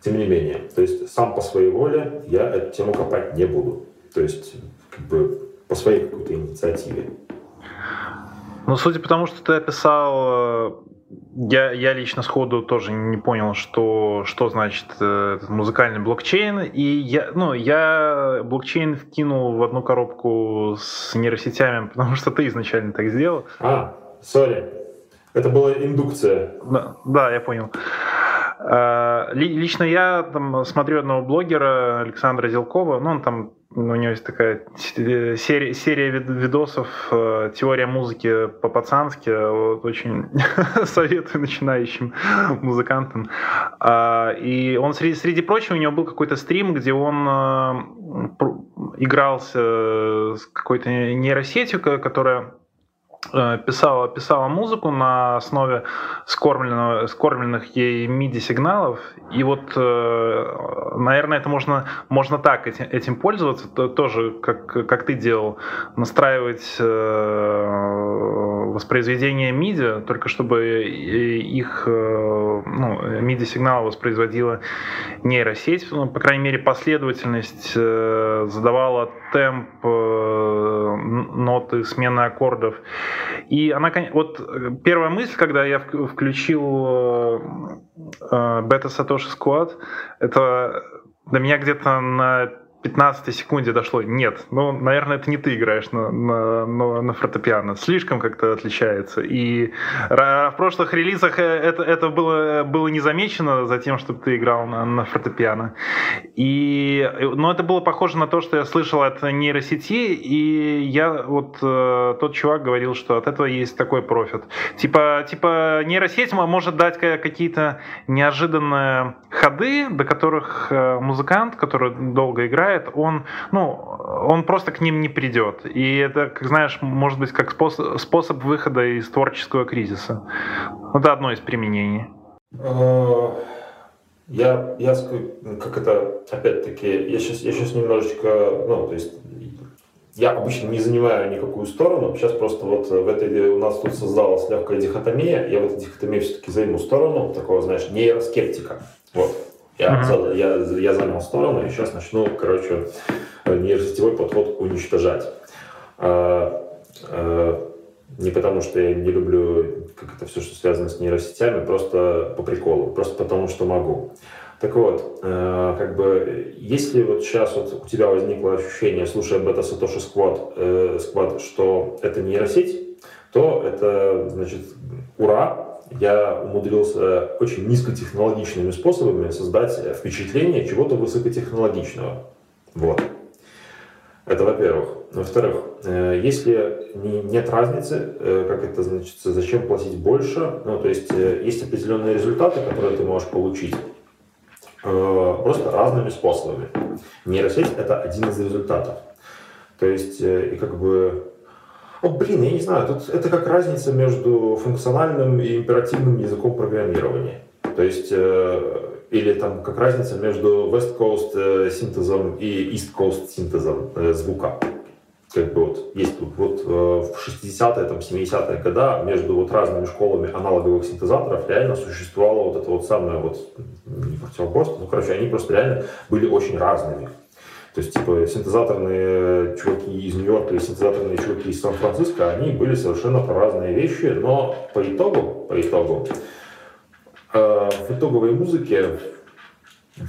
тем не менее. То есть сам по своей воле я эту тему копать не буду. То есть как бы по своей какой-то инициативе. Ну, судя по тому, что ты описал я, я лично сходу тоже не понял, что, что значит э, музыкальный блокчейн. И я, ну, я блокчейн вкинул в одну коробку с нейросетями, потому что ты изначально так сделал. А, сори. Это была индукция. Да, да я понял. Э, лично я там смотрю одного блогера Александра Зелкова, ну он там у него есть такая серия, серия видосов э, «Теория музыки по-пацански». Вот, очень советую начинающим музыкантам. И он, среди, среди прочего, у него был какой-то стрим, где он э, игрался с какой-то нейросетью, которая Э, писала, писала музыку на основе скормленного, скормленных ей MIDI-сигналов. И вот, э, наверное, это можно, можно так этим, этим пользоваться, то, тоже, как, как ты делал, настраивать э, воспроизведение MIDI, только чтобы их ну, MIDI-сигнал воспроизводила нейросеть, ну, по крайней мере, последовательность задавала темп ноты, смены аккордов. И она, вот первая мысль, когда я включил бета Satoshi Squad, это до меня где-то на 15 секунде дошло, нет, ну, наверное, это не ты играешь на, на, на, на фортепиано, слишком как-то отличается. И в прошлых релизах э, это, это было, было не замечено за тем, чтобы ты играл на, на фортепиано. И, но это было похоже на то, что я слышал от нейросети, и я вот э, тот чувак говорил, что от этого есть такой профит. Типа, типа нейросеть может дать какие-то неожиданные ходы, до которых э, музыкант, который долго играет, играет, он, ну, он просто к ним не придет. И это, как знаешь, может быть как способ, способ выхода из творческого кризиса. Это одно из применений. Э, я, я как это, опять-таки, я сейчас, я сейчас немножечко, ну, то есть я обычно не занимаю никакую сторону. Сейчас просто вот в этой у нас тут создалась легкая дихотомия. Я в этой дихотомии все-таки займу сторону такого, знаешь, нейроскептика. Вот. Я, uh-huh. я, я занял сторону и сейчас начну, короче, нейросетевой подход уничтожать. А, а, Не потому, что я не люблю как это все, что связано с нейросетями, просто по приколу, просто потому, что могу. Так вот, э, как бы, если вот сейчас вот у тебя возникло ощущение, слушая бета Satoshi Squad, э, Squad, что это нейросеть, то это, значит, ура, я умудрился очень низкотехнологичными способами создать впечатление чего-то высокотехнологичного. Вот. Это во-первых. Во-вторых, э, если нет разницы, э, как это значит, зачем платить больше, ну, то есть э, есть определенные результаты, которые ты можешь получить, просто разными способами. Нейросеть — это один из результатов. То есть, и как бы... О, блин, я не знаю, тут это как разница между функциональным и императивным языком программирования. То есть, или там как разница между West Coast синтезом и East Coast синтезом звука как бы вот есть вот, э, в 60-е, там, 70-е годы между вот разными школами аналоговых синтезаторов реально существовало вот это вот самое вот, не противоборство, ну, короче, они просто реально были очень разными. То есть, типа, синтезаторные чуваки из Нью-Йорка и синтезаторные чуваки из Сан-Франциско, они были совершенно про разные вещи, но по итогу, по итогу, э, в итоговой музыке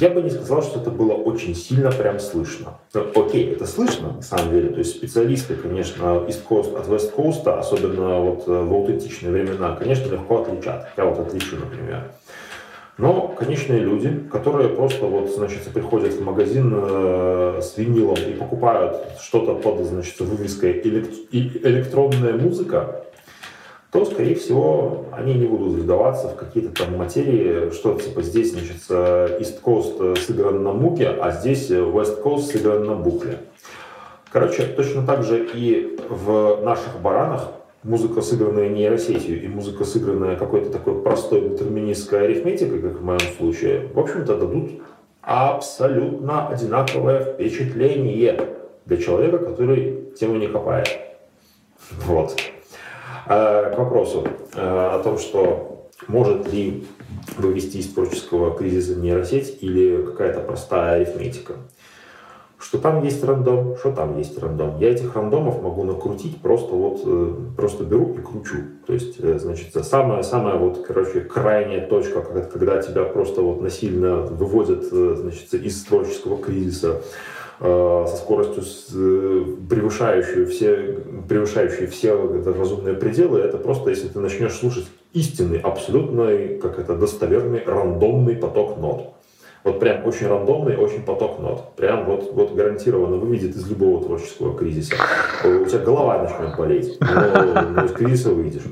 я бы не сказал, что это было очень сильно прям слышно. Ну, окей, это слышно, на самом деле. То есть специалисты, конечно, East Coast от West Coast, особенно вот э, в аутентичные времена, конечно, легко отличат. Я вот отличу, например. Но конечные люди, которые просто вот, значит, приходят в магазин э, с винилом и покупают что-то под, значит, вывеской электронная музыка, то, скорее всего, они не будут вдаваться в какие-то там материи, что типа здесь, значит, East Coast сыгран на муке, а здесь West Coast сыгран на букле. Короче, точно так же и в наших баранах музыка, сыгранная нейросетью, и музыка, сыгранная какой-то такой простой детерминистской арифметикой, как в моем случае, в общем-то, дадут абсолютно одинаковое впечатление для человека, который тему не копает. Вот. А, к вопросу э, о том, что может ли вывести из творческого кризиса нейросеть или какая-то простая арифметика. Что там есть рандом, что там есть рандом. Я этих рандомов могу накрутить просто вот, э, просто беру и кручу. То есть, э, значит, самая, самая вот, короче, крайняя точка, когда тебя просто вот насильно выводят, значит, из творческого кризиса, Э, со скоростью э, превышающую все, превышающую все разумные пределы, это просто если ты начнешь слушать истинный, абсолютно, как это, достоверный, рандомный поток нот. Вот прям очень рандомный, очень поток нот. Прям вот, вот гарантированно выведет из любого творческого кризиса. У тебя голова начнет болеть, но, но из кризиса выйдешь.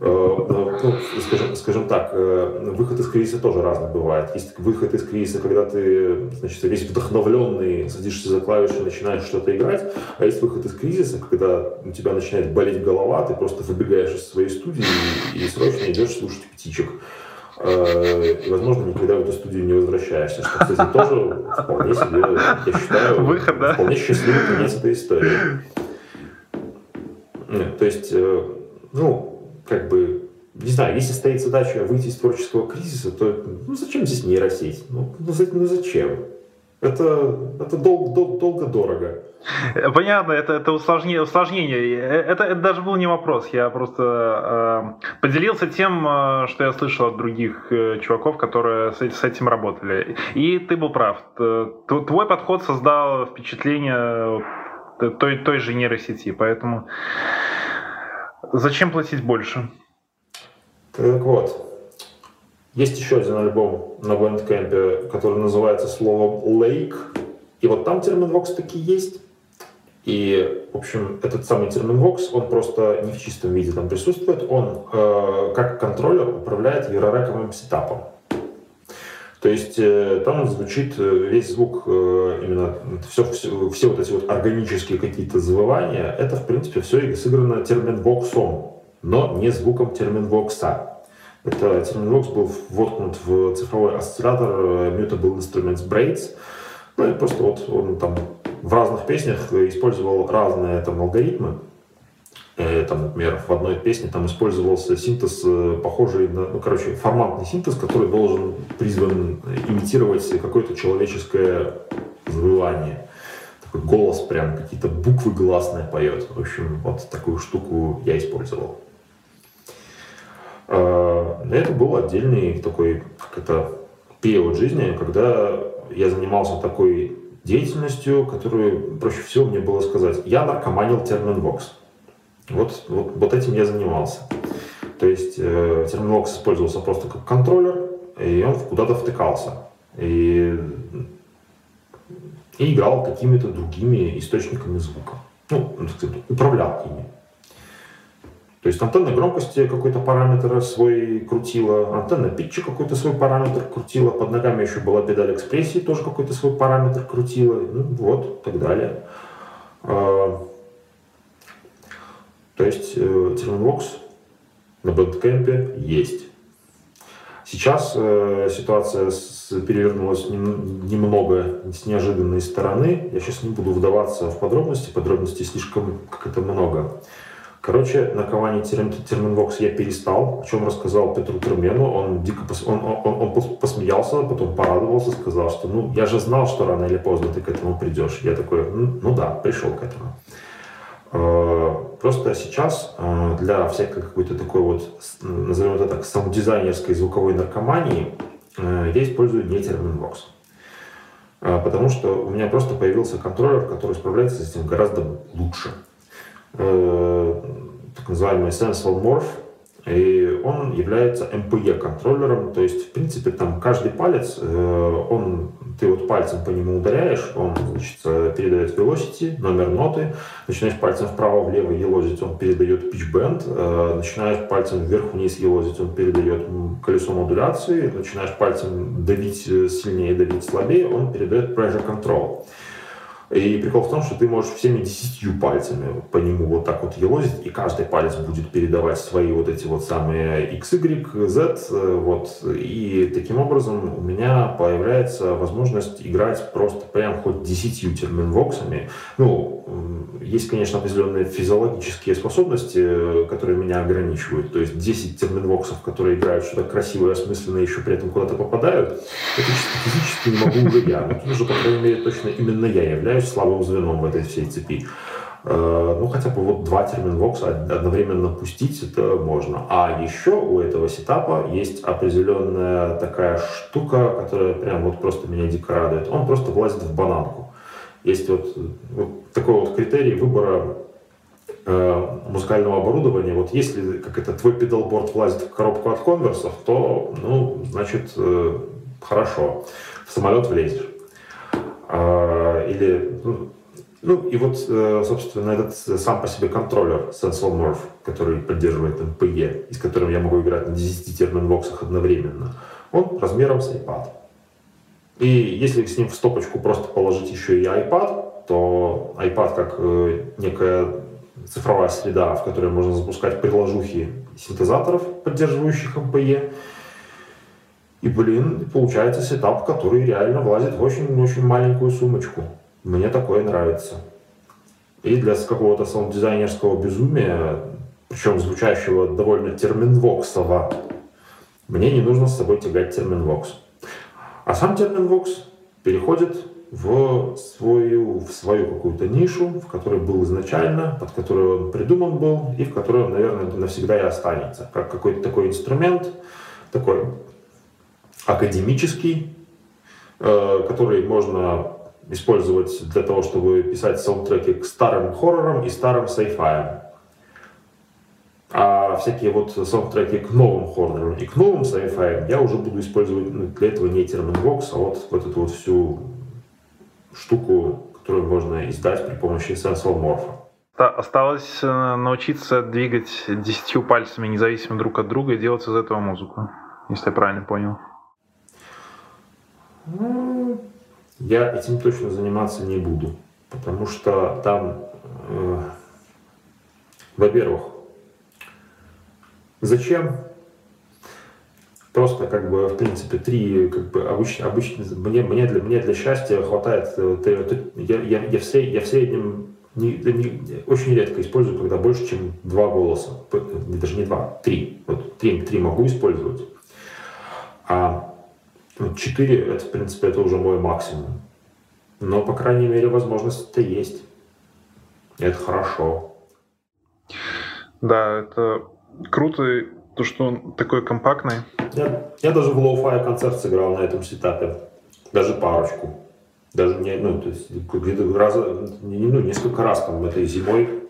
Э, ну, скажем, скажем так, э, выход из кризиса тоже разный бывает. Есть выход из кризиса, когда ты значит, весь вдохновленный, садишься за клавиши начинаешь что-то играть, а есть выход из кризиса, когда у тебя начинает болеть голова, ты просто выбегаешь из своей студии и срочно идешь слушать птичек. Э, и, возможно, никогда в эту студию не возвращаешься. Что, кстати, тоже вполне себе, я считаю, Выход, да? вполне счастливый конец этой истории. Нет, то есть, ну, как бы, не знаю, если стоит задача выйти из творческого кризиса, то ну, зачем здесь нейросеть? Ну, ну, ну зачем? Это, это дол, дол, долго-дорого. Понятно, это, это усложнение, усложнение. Это, это даже был не вопрос. Я просто э, поделился тем, э, что я слышал от других э, чуваков, которые с, с этим работали. И ты был прав. Твой подход создал впечатление той, той же нейросети. Поэтому Зачем платить больше? Так вот, есть еще один альбом на Bandcamp, который называется словом Lake. И вот там термин Vox таки есть. И, в общем, этот самый термин Vox, он просто не в чистом виде там присутствует. Он э, как контроллер управляет верорековым сетапом. То есть э, там звучит э, весь звук, э, именно все, все, все вот эти вот органические какие-то завывания, это в принципе все сыграно терминвоксом, но не звуком терминвокса. Это терминвокс был воткнут в цифровой осциллятор Mutable Instruments Braids. Ну и просто вот он там в разных песнях использовал разные там алгоритмы. Э, там, например, в одной песне там использовался синтез, э, похожий на, ну, короче, форматный синтез, который должен призван имитировать какое-то человеческое завывание. такой голос прям, какие-то буквы гласные поет. В общем, вот такую штуку я использовал. А, это был отдельный такой, как это, период жизни, когда я занимался такой деятельностью, которую проще всего мне было сказать. Я наркоманил терминвокс. Вот, вот, вот этим я занимался. То есть э, терминвокс использовался просто как контроллер, и он куда-то втыкался. И, и играл какими-то другими источниками звука. Ну, управлял ими. То есть антенна громкости какой-то параметр свой крутила, антенна питча какой-то свой параметр крутила, под ногами еще была педаль экспрессии, тоже какой-то свой параметр крутила, ну вот, так далее. А, то есть э, Terminvox на Bandcamp есть. Сейчас э, ситуация перевернулась нем, немного с неожиданной стороны. Я сейчас не буду вдаваться в подробности, подробностей слишком как это много. Короче, на Каване Терминвокс я перестал, о чем рассказал Петру Термену. Он дико пос... он, он, он посмеялся, потом порадовался, сказал, что ну я же знал, что рано или поздно ты к этому придешь. Я такой, ну, да, пришел к этому. Э, просто сейчас э, для всякой какой-то такой вот, назовем это так, самодизайнерской звуковой наркомании э, я использую не Терминвокс. Потому что у меня просто появился контроллер, который справляется с этим гораздо лучше. Э, так называемый Sensual Morph, и он является MPE-контроллером, то есть, в принципе, там каждый палец, э, он, ты вот пальцем по нему ударяешь, он, значит, передает velocity, номер ноты, начинаешь пальцем вправо-влево елозить, он передает pitch bend, э, начинаешь пальцем вверх-вниз елозить, он передает колесо модуляции, начинаешь пальцем давить сильнее, давить слабее, он передает pressure control. И прикол в том, что ты можешь всеми десятью пальцами по нему вот так вот елозить, и каждый палец будет передавать свои вот эти вот самые x, y, z, э, вот. И таким образом у меня появляется возможность играть просто прям хоть десятью терминвоксами. Ну, есть, конечно, определенные физиологические способности, э, которые меня ограничивают. То есть 10 терминвоксов, которые играют что-то красивое, осмысленное, еще при этом куда-то попадают, это чисто физически не могу уже я. Но тут уже, по крайней мере, точно именно я являюсь являюсь слабым звеном в этой всей цепи. Э, ну, хотя бы вот два терминвокса одновременно пустить, это можно. А еще у этого сетапа есть определенная такая штука, которая прям вот просто меня дико радует. Он просто влазит в бананку. Есть вот, вот такой вот критерий выбора э, музыкального оборудования. Вот если, как это, твой педалборд влазит в коробку от конверсов, то, ну, значит, э, хорошо, в самолет влезешь. Или, ну, ну, и вот, э, собственно, этот сам по себе контроллер Sensor Morph, который поддерживает MPE, и с которым я могу играть на 10 терминбоксах одновременно, он размером с iPad. И если с ним в стопочку просто положить еще и iPad, то iPad как э, некая цифровая среда, в которой можно запускать приложухи синтезаторов, поддерживающих MPE, и, блин, получается сетап, который реально влазит в очень-очень маленькую сумочку. Мне такое нравится. И для какого-то саунд-дизайнерского безумия, причем звучащего довольно терминвоксово, мне не нужно с собой тягать терминвокс. А сам терминвокс переходит в свою, в свою какую-то нишу, в которой был изначально, под которую он придуман был, и в которой он, наверное, навсегда и останется. Как какой-то такой инструмент, такой академический, э, который можно использовать для того, чтобы писать саундтреки к старым хоррорам и старым сайфаям. А всякие вот саундтреки к новым хоррорам и к новым сайфаям я уже буду использовать ну, для этого не терминвокс, а вот, вот эту вот всю штуку, которую можно издать при помощи Morph. Осталось э, научиться двигать десятью пальцами независимо друг от друга и делать из этого музыку, если я правильно понял. Я этим точно заниматься не буду, потому что там, э, во-первых, зачем? Просто как бы в принципе три как бы обычно обычно мне мне для мне для счастья хватает э, я, я, я, в, сред, я в среднем не, не, очень редко использую, когда больше, чем два голоса. Даже не два, три. Вот три, три могу использовать. А 4 это, в принципе, это уже мой максимум. Но, по крайней мере, возможность-то есть. Это хорошо. Да, это круто, то, что он такой компактный. Я, я даже в lo-fi концерт сыграл на этом сетапе. Даже парочку. Даже не, ну, то есть где-то раз, ну, несколько раз там этой зимой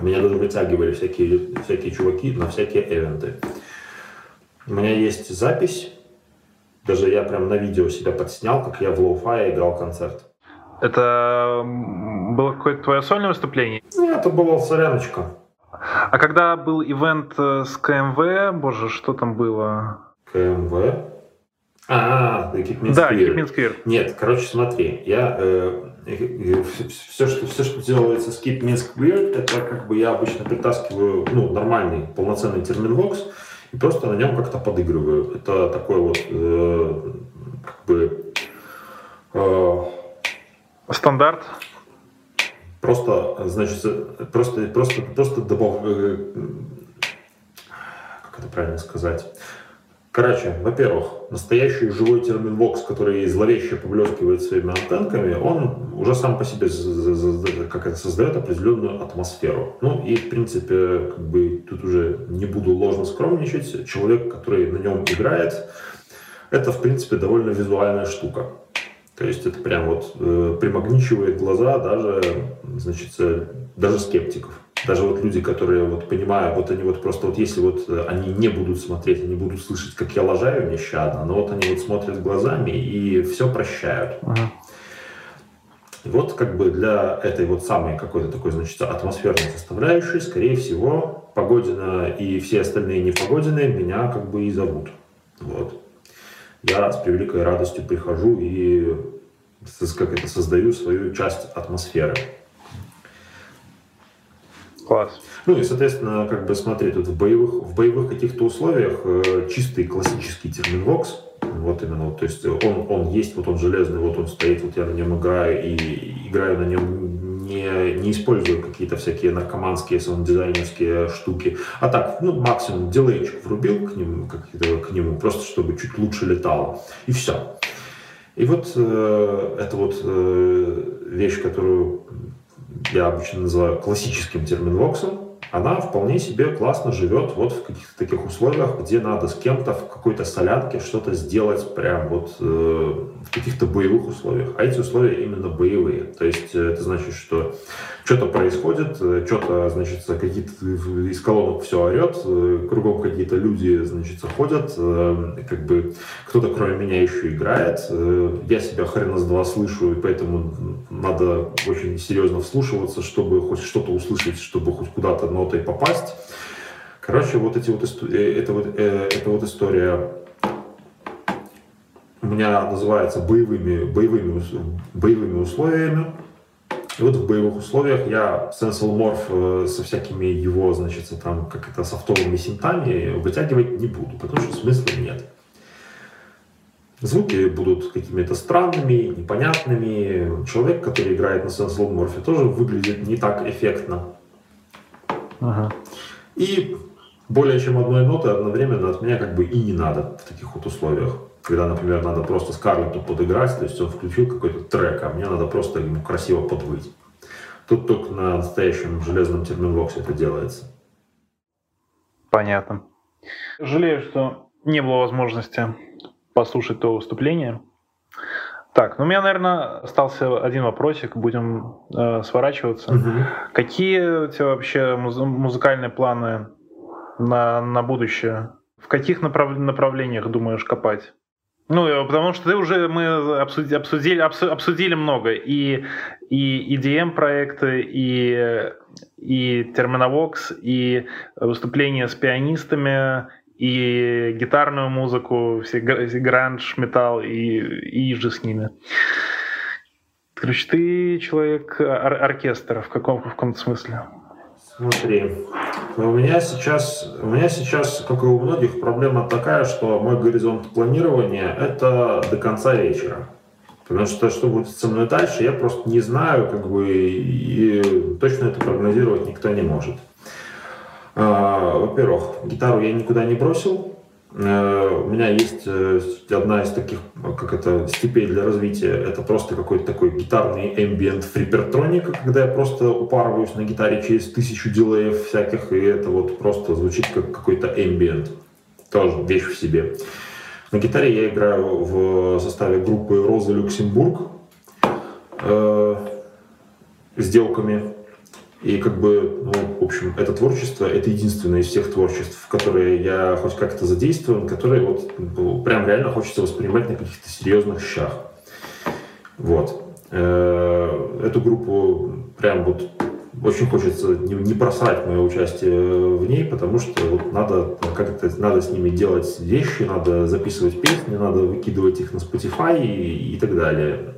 меня даже вытягивали всякие, всякие чуваки на всякие эвенты. У меня есть запись, даже я прям на видео себя подснял, как я в lo-fi играл концерт. Это было какое-то твое сольное выступление? Нет, это была соляночка. А когда был ивент э, с КМВ, боже, что там было? КМВ? А, Keep Minsk Weird. Да, Keep Minsk Weird. Нет, короче, смотри, я э, э, все, что, все, что делается с Keep Minsk Weird, это как бы я обычно притаскиваю ну, нормальный, полноценный терминвокс и просто на нем как-то подыгрываю. Это такой вот э, как бы э, стандарт. Просто, значит, просто, просто, просто добав... Э, как это правильно сказать? Короче, во-первых, настоящий живой термин Vox, который зловеще поблескивает своими антенками, он уже сам по себе как это создает определенную атмосферу. Ну и, в принципе, как бы тут уже не буду ложно скромничать, человек, который на нем играет, это, в принципе, довольно визуальная штука. То есть это прям вот э, примагничивает глаза даже, значит, даже скептиков. Даже вот люди, которые вот понимают, вот они вот просто вот если вот э, они не будут смотреть, они будут слышать, как я лажаю нещадно, но вот они вот смотрят глазами и все прощают. Ага. И вот как бы для этой вот самой какой-то такой, значит, атмосферной составляющей, скорее всего, Погодина и все остальные непогодины меня как бы и зовут. Вот я с превеликой радостью прихожу и как это, создаю свою часть атмосферы. Класс. Ну и, соответственно, как бы смотри, тут в боевых, в боевых каких-то условиях э, чистый классический терминвокс, вот именно, вот, то есть он, он есть, вот он железный, вот он стоит, вот я на нем играю и играю на нем не, не использую какие-то всякие наркоманские саунд-дизайнерские штуки, а так, ну, максимум дилейчик врубил к нему, как, к нему, просто чтобы чуть лучше летало, и все. И вот э, это вот э, вещь, которую я обычно называю классическим терминвоксом, она вполне себе классно живет вот в каких-то таких условиях, где надо с кем-то в какой-то солянке что-то сделать прям вот э, в каких-то боевых условиях. А эти условия именно боевые. То есть э, это значит, что что-то происходит, э, что-то, значит, какие-то из колонок все орет, э, кругом какие-то люди, значит, ходят, как бы кто-то кроме меня еще играет. Я себя хрена с два слышу, и поэтому надо очень серьезно вслушиваться, чтобы хоть что-то услышать, чтобы хоть куда-то нотой попасть. Короче, вот эти вот, это вот, это вот история у меня называется боевыми, боевыми, боевыми условиями. И вот в боевых условиях я Sensal Morph э, со всякими его, значит, там, как это, софтовыми синтами вытягивать не буду, потому что смысла нет. Звуки будут какими-то странными, непонятными. Человек, который играет на Sensal Morph, тоже выглядит не так эффектно. Ага. И более чем одной ноты одновременно от меня как бы и не надо в таких вот условиях когда, например, надо просто Скарлетту подыграть, то есть он включил какой-то трек, а мне надо просто ему красиво подвыть. Тут только на настоящем железном терминвоксе это делается. Понятно. Жалею, что не было возможности послушать то выступление. Так, ну у меня, наверное, остался один вопросик, будем э, сворачиваться. Угу. Какие у тебя вообще муз- музыкальные планы на, на будущее? В каких направ- направлениях думаешь копать? Ну, э, потому что ты уже мы обсудили, обсудили, обсудили много. И, и EDM проекты, и, и Terminavox, и выступления с пианистами, и гитарную музыку, все гранж, металл, и, и же с ними. Короче, ты человек ор- оркестра в каком в каком-то смысле. Смотри, у меня сейчас, у меня сейчас, как и у многих, проблема такая, что мой горизонт планирования – это до конца вечера. Потому что что будет со мной дальше, я просто не знаю, как бы, и точно это прогнозировать никто не может. А, во-первых, гитару я никуда не бросил, у меня есть э, одна из таких, как это, степей для развития. Это просто какой-то такой гитарный ambient фрипертроника, когда я просто упарываюсь на гитаре через тысячу дилеев всяких, и это вот просто звучит как какой-то ambient. Тоже вещь в себе. На гитаре я играю в составе группы Роза Люксембург э, сделками и как бы, ну, в общем, это творчество, это единственное из всех творчеств, которые я хоть как-то задействован, которые вот ну, прям реально хочется воспринимать на каких-то серьезных щах. Вот. Э, эту группу прям вот очень хочется не, не бросать мое участие в ней, потому что вот надо как-то надо с ними делать вещи, надо записывать песни, надо выкидывать их на Spotify и, и так далее.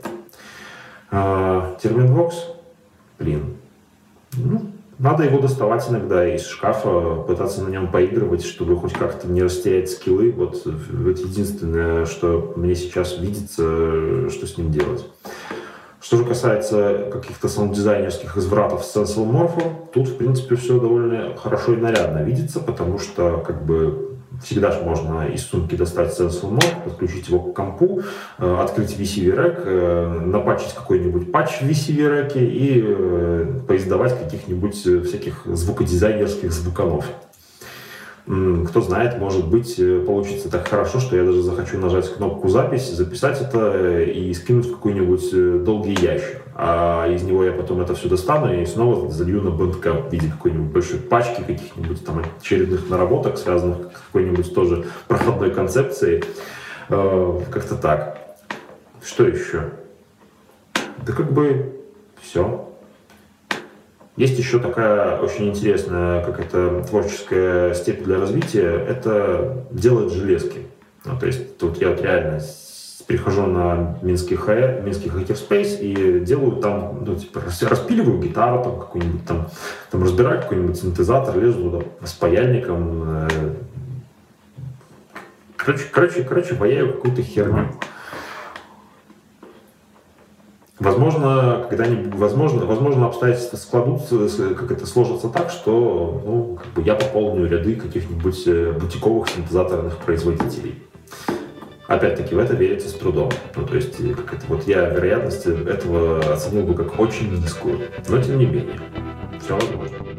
А, Терминвокс, блин, ну, надо его доставать иногда из шкафа, пытаться на нем поигрывать, чтобы хоть как-то не растерять скиллы. Вот это единственное, что мне сейчас видится, что с ним делать. Что же касается каких-то саунд-дизайнерских извратов с Sensible Morpho, тут, в принципе, все довольно хорошо и нарядно видится, потому что, как бы, Всегда же можно из сумки достать Sensible Mode, подключить его к компу, э, открыть VCV Rack, э, напачить какой-нибудь патч в VCV Rack и э, поиздавать каких-нибудь всяких звукодизайнерских звуканов. Кто знает, может быть, получится так хорошо, что я даже захочу нажать кнопку «Запись», записать это и скинуть в какой-нибудь долгий ящик а из него я потом это все достану и снова залью на Bandcamp в виде какой-нибудь большой пачки каких-нибудь там очередных наработок, связанных с какой-нибудь тоже проходной концепцией. Э, как-то так. Что еще? Да как бы все. Есть еще такая очень интересная, как это творческая степень для развития, это делать железки. Ну, то есть тут я вот реально прихожу на Минский, хэ, Минский Hackerspace и делаю там, ну, типа, распиливаю гитару там какую-нибудь там, там разбираю какой-нибудь синтезатор, лезу туда с паяльником. Э, короче, короче, короче, ваяю какую-то херню. Возможно, когда-нибудь, возможно, возможно, обстоятельства складутся, как это сложится так, что ну, как бы я пополню ряды каких-нибудь э, бутиковых синтезаторных производителей. Опять-таки, в это верится с трудом. Ну, то есть, как это, вот я вероятность этого оценил бы как очень низкую. Но, тем не менее, все возможно.